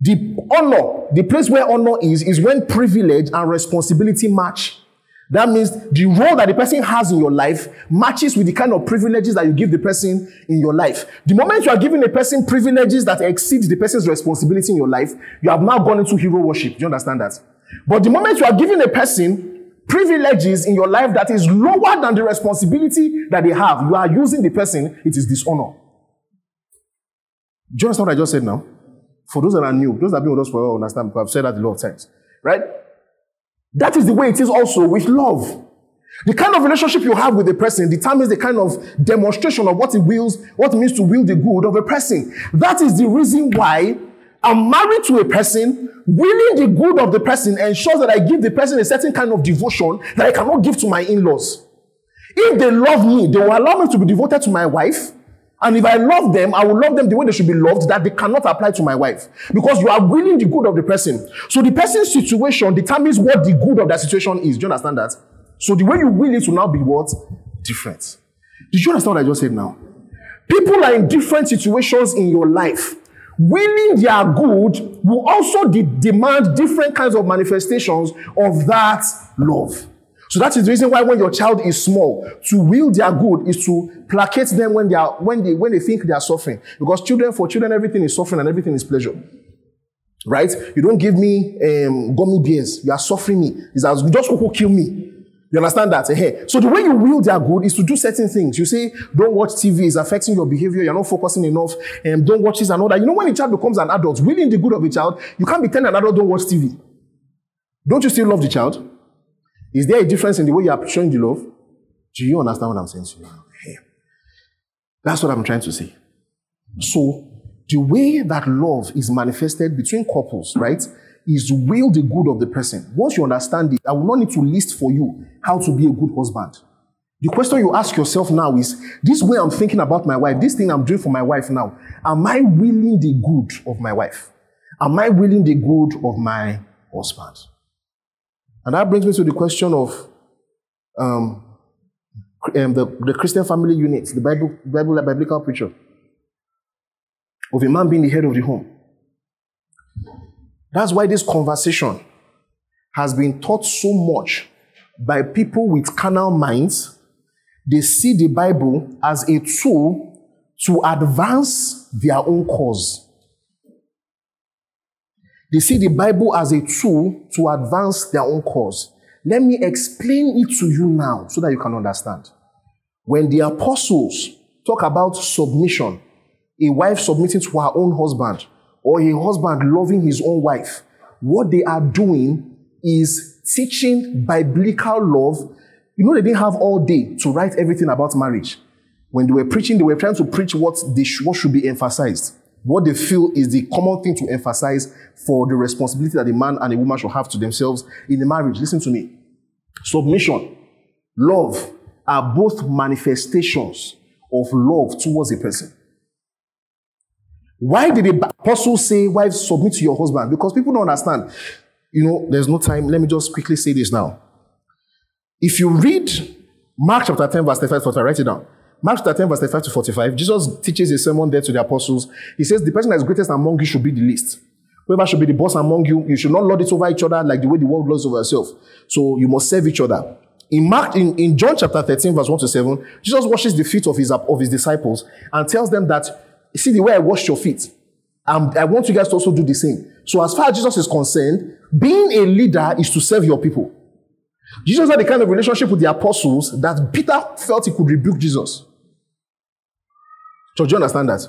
The honor, the place where honor is, is when privilege and responsibility match. That means the role that the person has in your life matches with the kind of privileges that you give the person in your life. The moment you are giving a person privileges that exceed the person's responsibility in your life, you have now gone into hero worship. Do you understand that? But the moment you are giving a person privileges in your life that is lower than the responsibility that they have, you are using the person, it is dishonor. Do you understand what I just said now? For those that are new, those that have been with us for a while understand, because I've said that a lot of times. Right? That is the way it is also with love. The kind of relationship you have with a person determines the kind of demonstration of what it wills, what it means to will the good of a person. That is the reason why I'm married to a person, willing the good of the person ensures that I give the person a certain kind of devotion that I cannot give to my in-laws. If they love me, they will allow me to be devoted to my wife. And if I love them, I will love them the way they should be loved that they cannot apply to my wife. Because you are willing the good of the person. So the person's situation determines what the good of that situation is. Do you understand that? So the way you will it will now be what? Different. Did you understand what I just said now? People are in different situations in your life. Willing their good will also de- demand different kinds of manifestations of that love. So that is the reason why when your child is small, to will their good is to placate them when they are when they when they think they are suffering. Because children, for children, everything is suffering and everything is pleasure. Right? You don't give me um, gummy bears. You are suffering me. It's as just who kill me. You understand that? Hey. So the way you will their good is to do certain things. You say, don't watch TV, it's affecting your behavior, you're not focusing enough, and um, don't watch this and all that. You know, when a child becomes an adult, willing the good of a child, you can't be telling an adult, don't watch TV. Don't you still love the child? Is there a difference in the way you are showing the love? Do you understand what I'm saying to you? Hey. That's what I'm trying to say. So, the way that love is manifested between couples, right, is will the good of the person. Once you understand it, I will not need to list for you how to be a good husband. The question you ask yourself now is this way I'm thinking about my wife, this thing I'm doing for my wife now, am I willing the good of my wife? Am I willing the good of my husband? And that brings me to the question of um, um, the, the Christian family unit, the Bible, Bible, biblical picture of a man being the head of the home. That's why this conversation has been taught so much by people with carnal minds. They see the Bible as a tool to advance their own cause. They see the Bible as a tool to advance their own cause. Let me explain it to you now so that you can understand. When the apostles talk about submission, a wife submitting to her own husband, or a husband loving his own wife, what they are doing is teaching biblical love. You know, they didn't have all day to write everything about marriage. When they were preaching, they were trying to preach what, they sh- what should be emphasized. What they feel is the common thing to emphasize for the responsibility that a man and a woman should have to themselves in a marriage. Listen to me. Submission, love are both manifestations of love towards a person. Why did the apostle say, wives, submit to your husband? Because people don't understand. You know, there's no time. Let me just quickly say this now. If you read Mark chapter 10, verse 35 45, write it down. Mark chapter 10, verse 35 to 45, Jesus teaches a sermon there to the apostles. He says, The person that is greatest among you should be the least. Whoever should be the boss among you, you should not lord it over each other like the way the world lords over itself. So you must serve each other. In Mark, in, in John chapter 13, verse 1 to 7, Jesus washes the feet of his, of his disciples and tells them that see the way I washed your feet. Um, I want you guys to also do the same. So as far as Jesus is concerned, being a leader is to serve your people. Jesus had the kind of relationship with the apostles that Peter felt he could rebuke Jesus. So do you understand that?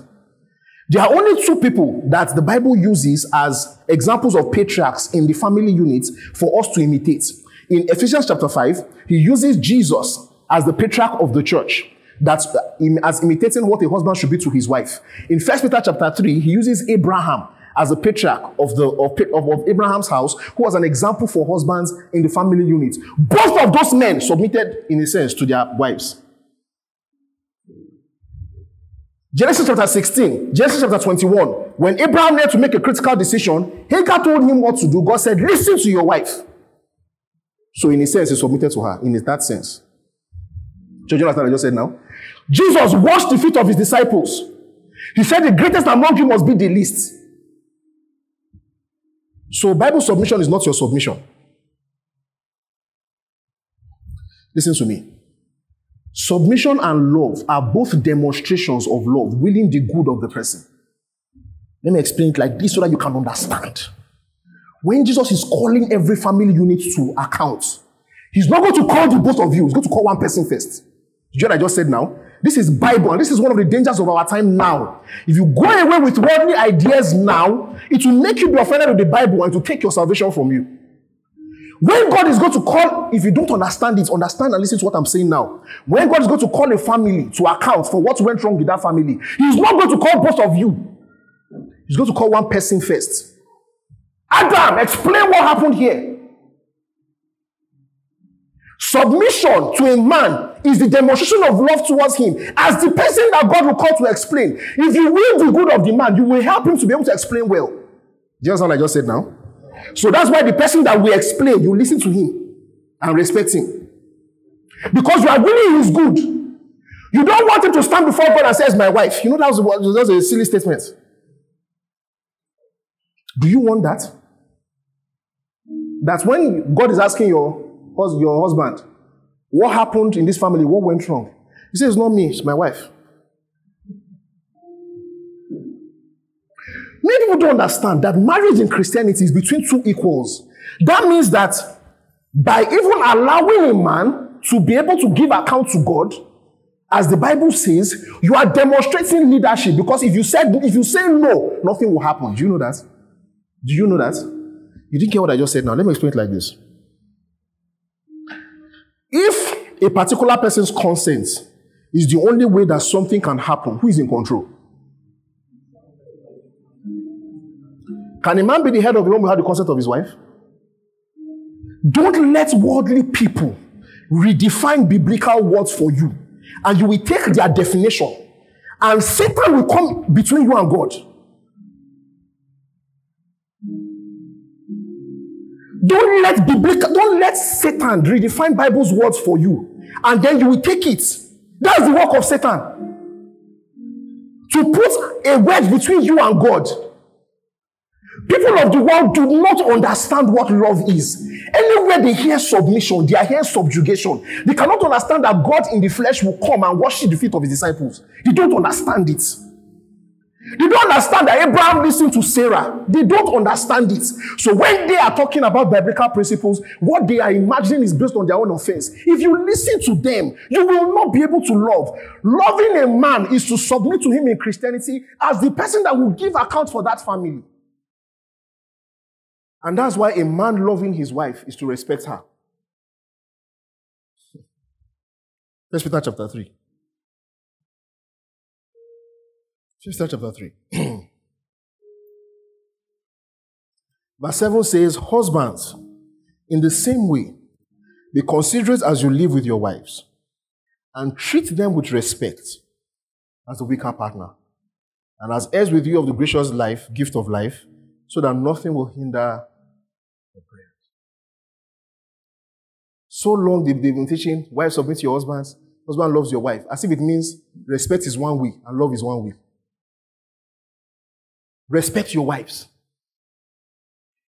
There are only two people that the Bible uses as examples of patriarchs in the family unit for us to imitate. In Ephesians chapter 5, he uses Jesus as the patriarch of the church that's uh, as imitating what a husband should be to his wife. In First Peter chapter 3, he uses Abraham as a patriarch of the of, of, of, Abraham's house, who was an example for husbands in the family unit. Both of those men submitted, in a sense, to their wives. Genesis chapter 16, Genesis chapter 21. When Abraham had to make a critical decision, Hagar told him what to do. God said, Listen to your wife. So, in a sense, he submitted to her, in that sense. Do you understand what I just said now? Jesus washed the feet of his disciples. He said the greatest among you must be the least. So Bible submission is not your submission. Listen to me. Submission and love are both demonstrations of love, willing the good of the person. Let me explain it like this so that you can understand. When Jesus is calling every family unit to account, he's not going to call the both of you, he's going to call one person first. You know what I just said now? This is Bible, and this is one of the dangers of our time now. If you go away with worldly ideas now, it will make you be offended with the Bible and to take your salvation from you. When God is going to call, if you don't understand it, understand and listen to what I'm saying now. When God is going to call a family to account for what went wrong with that family, He's not going to call both of you. He's going to call one person first. Adam, explain what happened here. Submission to a man is the demonstration of love towards him as the person that God will call to explain. If you will the good of the man, you will help him to be able to explain well. Understand what I just said now? So that's why the person that we explain, you listen to him and respect him. Because you are willing his good. You don't want him to stand before God and say, my wife. You know, that was, that was a silly statement. Do you want that? That when God is asking your, your husband, what happened in this family? What went wrong? He says, It's not me, it's my wife. Many people don't understand that marriage in Christianity is between two equals. That means that by even allowing a man to be able to give account to God, as the Bible says, you are demonstrating leadership because if you said if you say no, nothing will happen. Do you know that? Do you know that? You didn't hear what I just said now. Let me explain it like this. If a particular person's consent is the only way that something can happen, who is in control? Can a man be the head of the home without the consent of his wife? Don't let worldly people redefine biblical words for you, and you will take their definition, and Satan will come between you and God. Don't let biblical, don't let Satan redefine Bible's words for you, and then you will take it. That's the work of Satan. To put a wedge between you and God. People of the world do not understand what love is. Anywhere they hear submission, they are hearing subjugation. They cannot understand that God in the flesh will come and wash the feet of his disciples. They don't understand it. They don't understand that Abraham listened to Sarah. They don't understand it. So when they are talking about biblical principles, what they are imagining is based on their own offense. If you listen to them, you will not be able to love. Loving a man is to submit to him in Christianity as the person that will give account for that family. And that's why a man loving his wife is to respect her. First Peter chapter 3. Peter chapter 3. Verse 7 says, Husbands, in the same way, be considerate as you live with your wives, and treat them with respect as a weaker partner, and as heirs with you of the gracious life, gift of life, so that nothing will hinder your prayers. So long they've been teaching, wife submit to your husbands, husband loves your wife, as if it means respect is one way and love is one way. Respect your wives.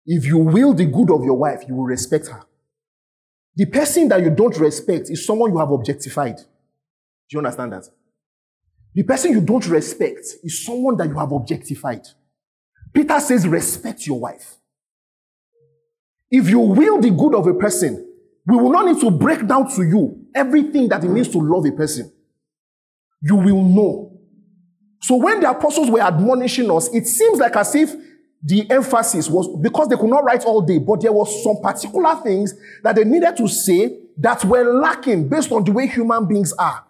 If you will the good of your wife, you will respect her. The person that you don't respect is someone you have objectified. Do you understand that? The person you don't respect is someone that you have objectified. Peter says, respect your wife. If you will the good of a person, we will not need to break down to you everything that it means to love a person. You will know. So when the apostles were admonishing us, it seems like as if the emphasis was because they could not write all day, but there was some particular things that they needed to say that were lacking based on the way human beings are.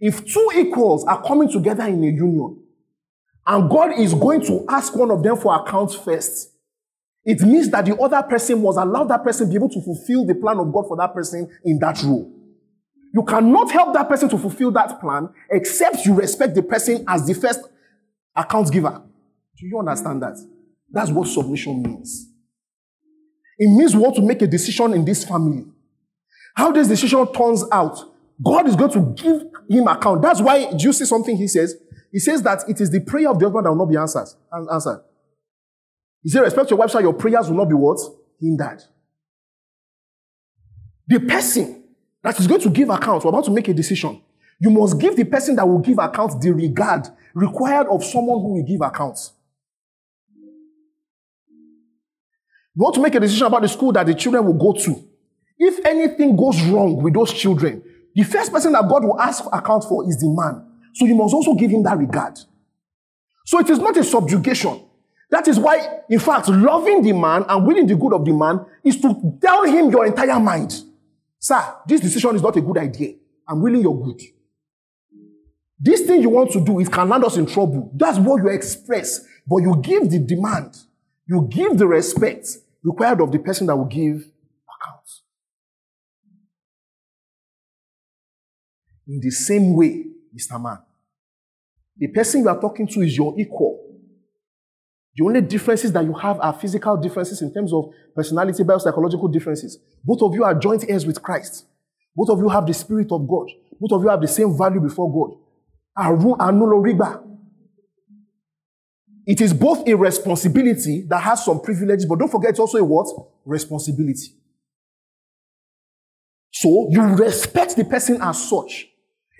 If two equals are coming together in a union, and God is going to ask one of them for accounts first, it means that the other person must allow that person be able to fulfill the plan of God for that person in that role. You cannot help that person to fulfill that plan except you respect the person as the first account giver. Do you understand that? That's what submission means. It means we want to make a decision in this family. How this decision turns out, God is going to give him account. That's why, do you see something he says? He says that it is the prayer of the husband that will not be answered. answered. He said, respect your wife so your prayers will not be what? Hindered. The person that is going to give account, we're about to make a decision. You must give the person that will give account the regard required of someone who will give accounts. You want to make a decision about the school that the children will go to. If anything goes wrong with those children, the first person that God will ask account for is the man. So you must also give him that regard. So it is not a subjugation. That is why, in fact, loving the man and willing the good of the man is to tell him your entire mind. Sir, this decision is not a good idea. I'm willing your good. This thing you want to do, it can land us in trouble. That's what you express. But you give the demand, you give the respect required of the person that will give accounts. In the same way, Mr. Man, the person you are talking to is your equal. The only differences that you have are physical differences in terms of personality, biopsychological differences. Both of you are joint heirs with Christ. Both of you have the Spirit of God. Both of you have the same value before God. It is both a responsibility that has some privileges, but don't forget it's also a what? Responsibility. So you respect the person as such.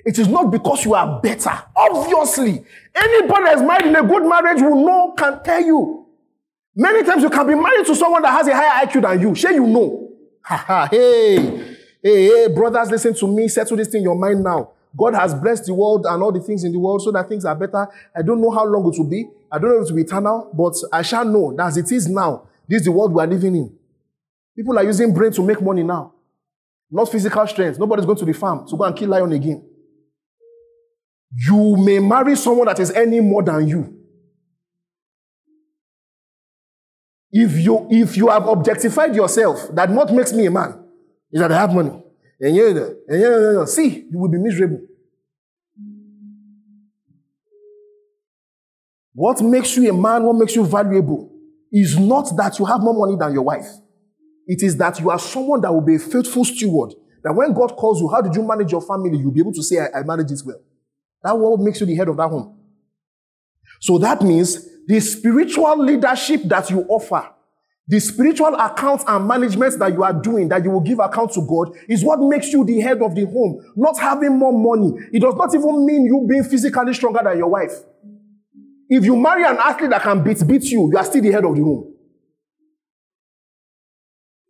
It is not because you are better. Obviously, anybody that's married in a good marriage will know, can tell you. Many times you can be married to someone that has a higher IQ than you. Sure, you know. hey, hey, hey, brothers, listen to me. Settle this thing in your mind now. God has blessed the world and all the things in the world so that things are better. I don't know how long it will be. I don't know if it will be eternal, but I shall know that as it is now, this is the world we are living in. People are using brain to make money now. Not physical strength. Nobody's going to the farm to go and kill lion again. You may marry someone that is any more than you. If you if you have objectified yourself, that what makes me a man is that I have money. And you, and you, see, you will be miserable. What makes you a man, what makes you valuable, is not that you have more money than your wife. It is that you are someone that will be a faithful steward. That when God calls you, how did you manage your family? You'll be able to say, I, I manage it well. That what makes you the head of that home. So that means the spiritual leadership that you offer, the spiritual accounts and management that you are doing, that you will give account to God, is what makes you the head of the home. Not having more money. It does not even mean you being physically stronger than your wife. If you marry an athlete that can beat, beat you, you are still the head of the home.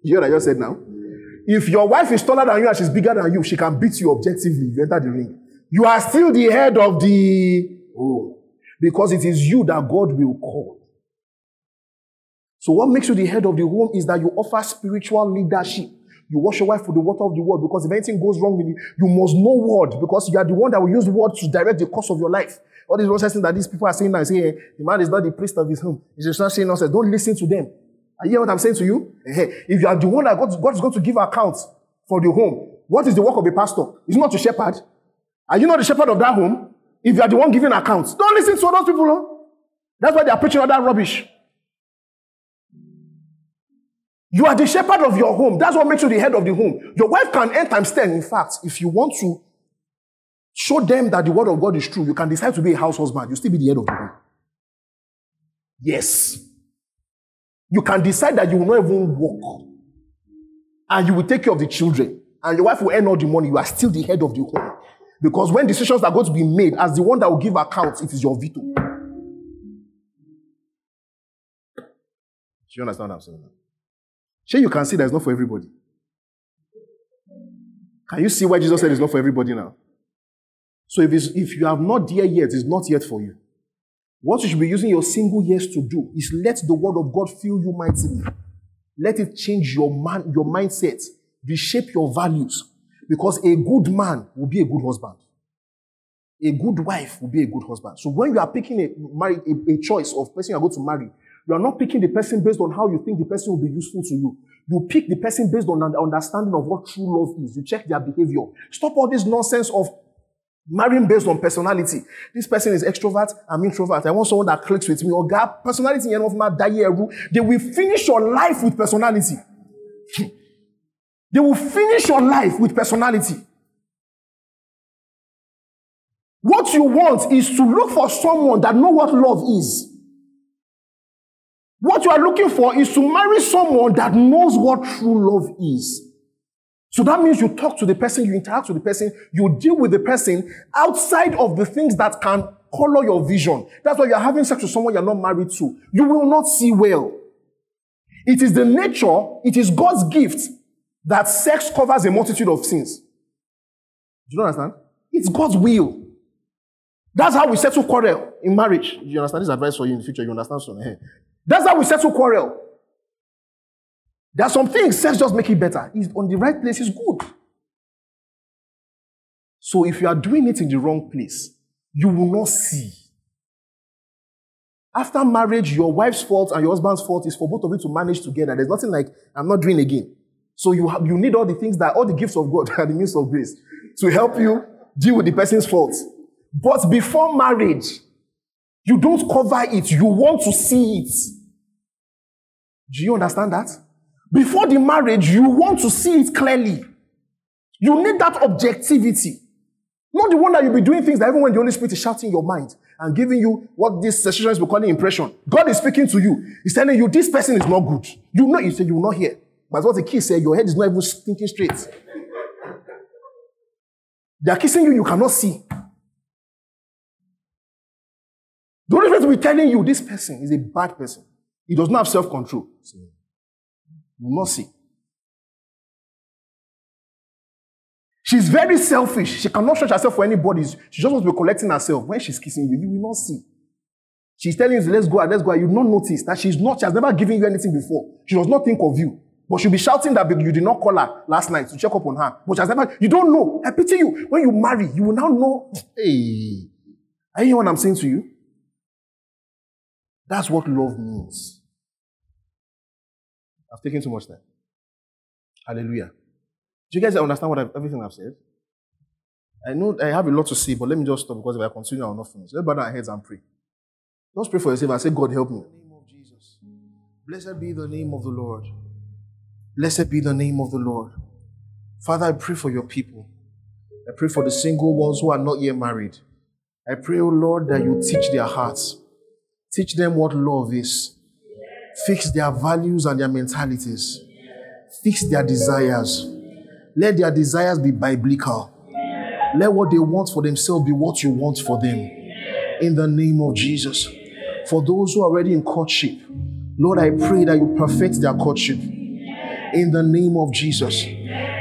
You hear what I just said now? If your wife is taller than you and she's bigger than you, she can beat you objectively you enter the ring. You are still the head of the home because it is you that God will call. So, what makes you the head of the home is that you offer spiritual leadership. You wash your wife with the water of the word because if anything goes wrong with you, you must know word because you are the one that will use word to direct the course of your life. All these nonsense that these people are saying now, say, hey, the man is not the priest of his home. He's just not saying nonsense. Don't listen to them. I hear what I'm saying to you? Hey, if you are the one that God, God is going to give account for the home, what is the work of a pastor? It's not to shepherd. Are you not the shepherd of that home? If you are the one giving accounts, don't listen to those people. No? That's why they are preaching all that rubbish. You are the shepherd of your home. That's what makes you the head of the home. Your wife can end times 10. In fact, if you want to show them that the word of God is true, you can decide to be a house husband. You still be the head of the home. Yes. You can decide that you will not even work. And you will take care of the children. And your wife will earn all the money. You are still the head of the home. Because when decisions are going to be made, as the one that will give account, it is your veto. Do you understand what I'm saying? Sure, you can see that it's not for everybody. Can you see why Jesus said it's not for everybody now? So if, if you have not there yet, it's not yet for you. What you should be using your single years to do is let the word of God fill you mightily. Let it change your man, your mindset, reshape your values, because a good man will be a good husband. A good wife will be a good husband. So when you are picking a, marry, a, a choice of person you are going to marry, you are not picking the person based on how you think the person will be useful to you. You pick the person based on an understanding of what true love is. You check their behavior. Stop all this nonsense of marrying based on personality. This person is extrovert, I'm introvert. I want someone that clicks with me. Or God, personality, they will finish your life with personality. They will finish your life with personality. What you want is to look for someone that know what love is. What you are looking for is to marry someone that knows what true love is. So that means you talk to the person, you interact with the person, you deal with the person outside of the things that can color your vision. That's why you're having sex with someone you're not married to. You will not see well. It is the nature, it is God's gift that sex covers a multitude of sins. Do you understand? It's God's will. That's how we settle quarrel in marriage. You understand this advice for you in the future? You understand so? Eh. That's how we settle quarrel. There are some things sex just make it better. He's on the right place is good. So if you are doing it in the wrong place, you will not see. After marriage, your wife's fault and your husband's fault is for both of you to manage together. There's nothing like I'm not doing again. So you have, you need all the things that all the gifts of God and the means of grace to help you deal with the person's faults. But before marriage, you don't cover it. You want to see it. Do you understand that? Before the marriage, you want to see it clearly. You need that objectivity. Not the one that you'll be doing things that even when the Holy Spirit is shouting your mind and giving you what these sessions we call impression. God is speaking to you. He's telling you this person is not good. You know, you say you will not hear. But what the kid said, your head is not even thinking straight. They are kissing you, you cannot see. The Holy Spirit will telling you this person is a bad person. He does not have self control. You will not see. She's very selfish. She cannot stretch herself for anybody. She just wants to be collecting herself. When she's kissing you, you will not see. She's telling you, let's go and let's go. You will not notice that she's not, she has never given you anything before. She does not think of you. But she'll be shouting that you did not call her last night to check up on her. But she has never, you don't know. I pity you. When you marry, you will now know. Hey, are you hearing what I'm saying to you? That's what love means. I've taken too much time. Hallelujah. Do you guys understand what I've, everything I've said? I know I have a lot to say, but let me just stop because if I continue, I will not finish. Let's bow our heads and pray. Just pray for yourself and say, God, help me. In the name of Jesus. Blessed be the name of the Lord. Blessed be the name of the Lord. Father, I pray for your people. I pray for the single ones who are not yet married. I pray, O oh Lord, that you teach their hearts. Teach them what love is. Fix their values and their mentalities. Fix their desires. Let their desires be biblical. Let what they want for themselves be what you want for them. In the name of Jesus. For those who are already in courtship, Lord, I pray that you perfect their courtship. In the name of Jesus.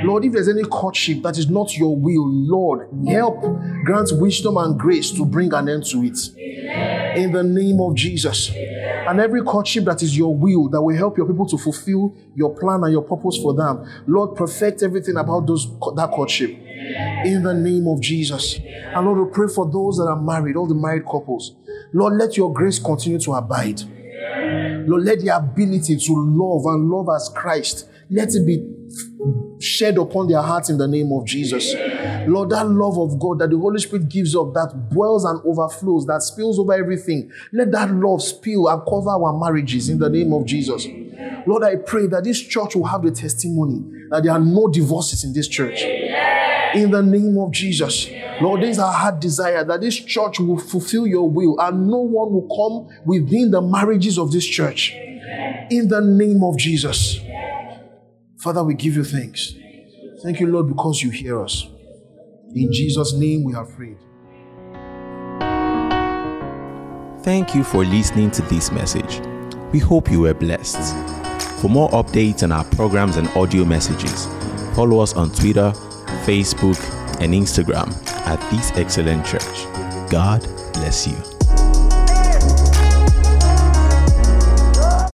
Lord, if there's any courtship that is not your will, Lord, help grant wisdom and grace to bring an end to it. In the name of Jesus. And every courtship that is your will that will help your people to fulfill your plan and your purpose for them. Lord, perfect everything about those that courtship. In the name of Jesus. And Lord, we pray for those that are married, all the married couples. Lord, let your grace continue to abide. Lord, let the ability to love and love as Christ, let it be shed upon their hearts in the name of Jesus. Lord, that love of God that the Holy Spirit gives up, that boils and overflows, that spills over everything, let that love spill and cover our marriages in the name of Jesus. Lord, I pray that this church will have the testimony that there are no divorces in this church. In the name of Jesus. Lord, this is our heart desire that this church will fulfill your will and no one will come within the marriages of this church. In the name of Jesus. Father, we give you thanks. Thank you, Lord, because you hear us. In Jesus' name we are prayed. Thank you for listening to this message. We hope you were blessed. For more updates on our programs and audio messages, follow us on Twitter, Facebook, and Instagram at This Excellent Church. God bless you.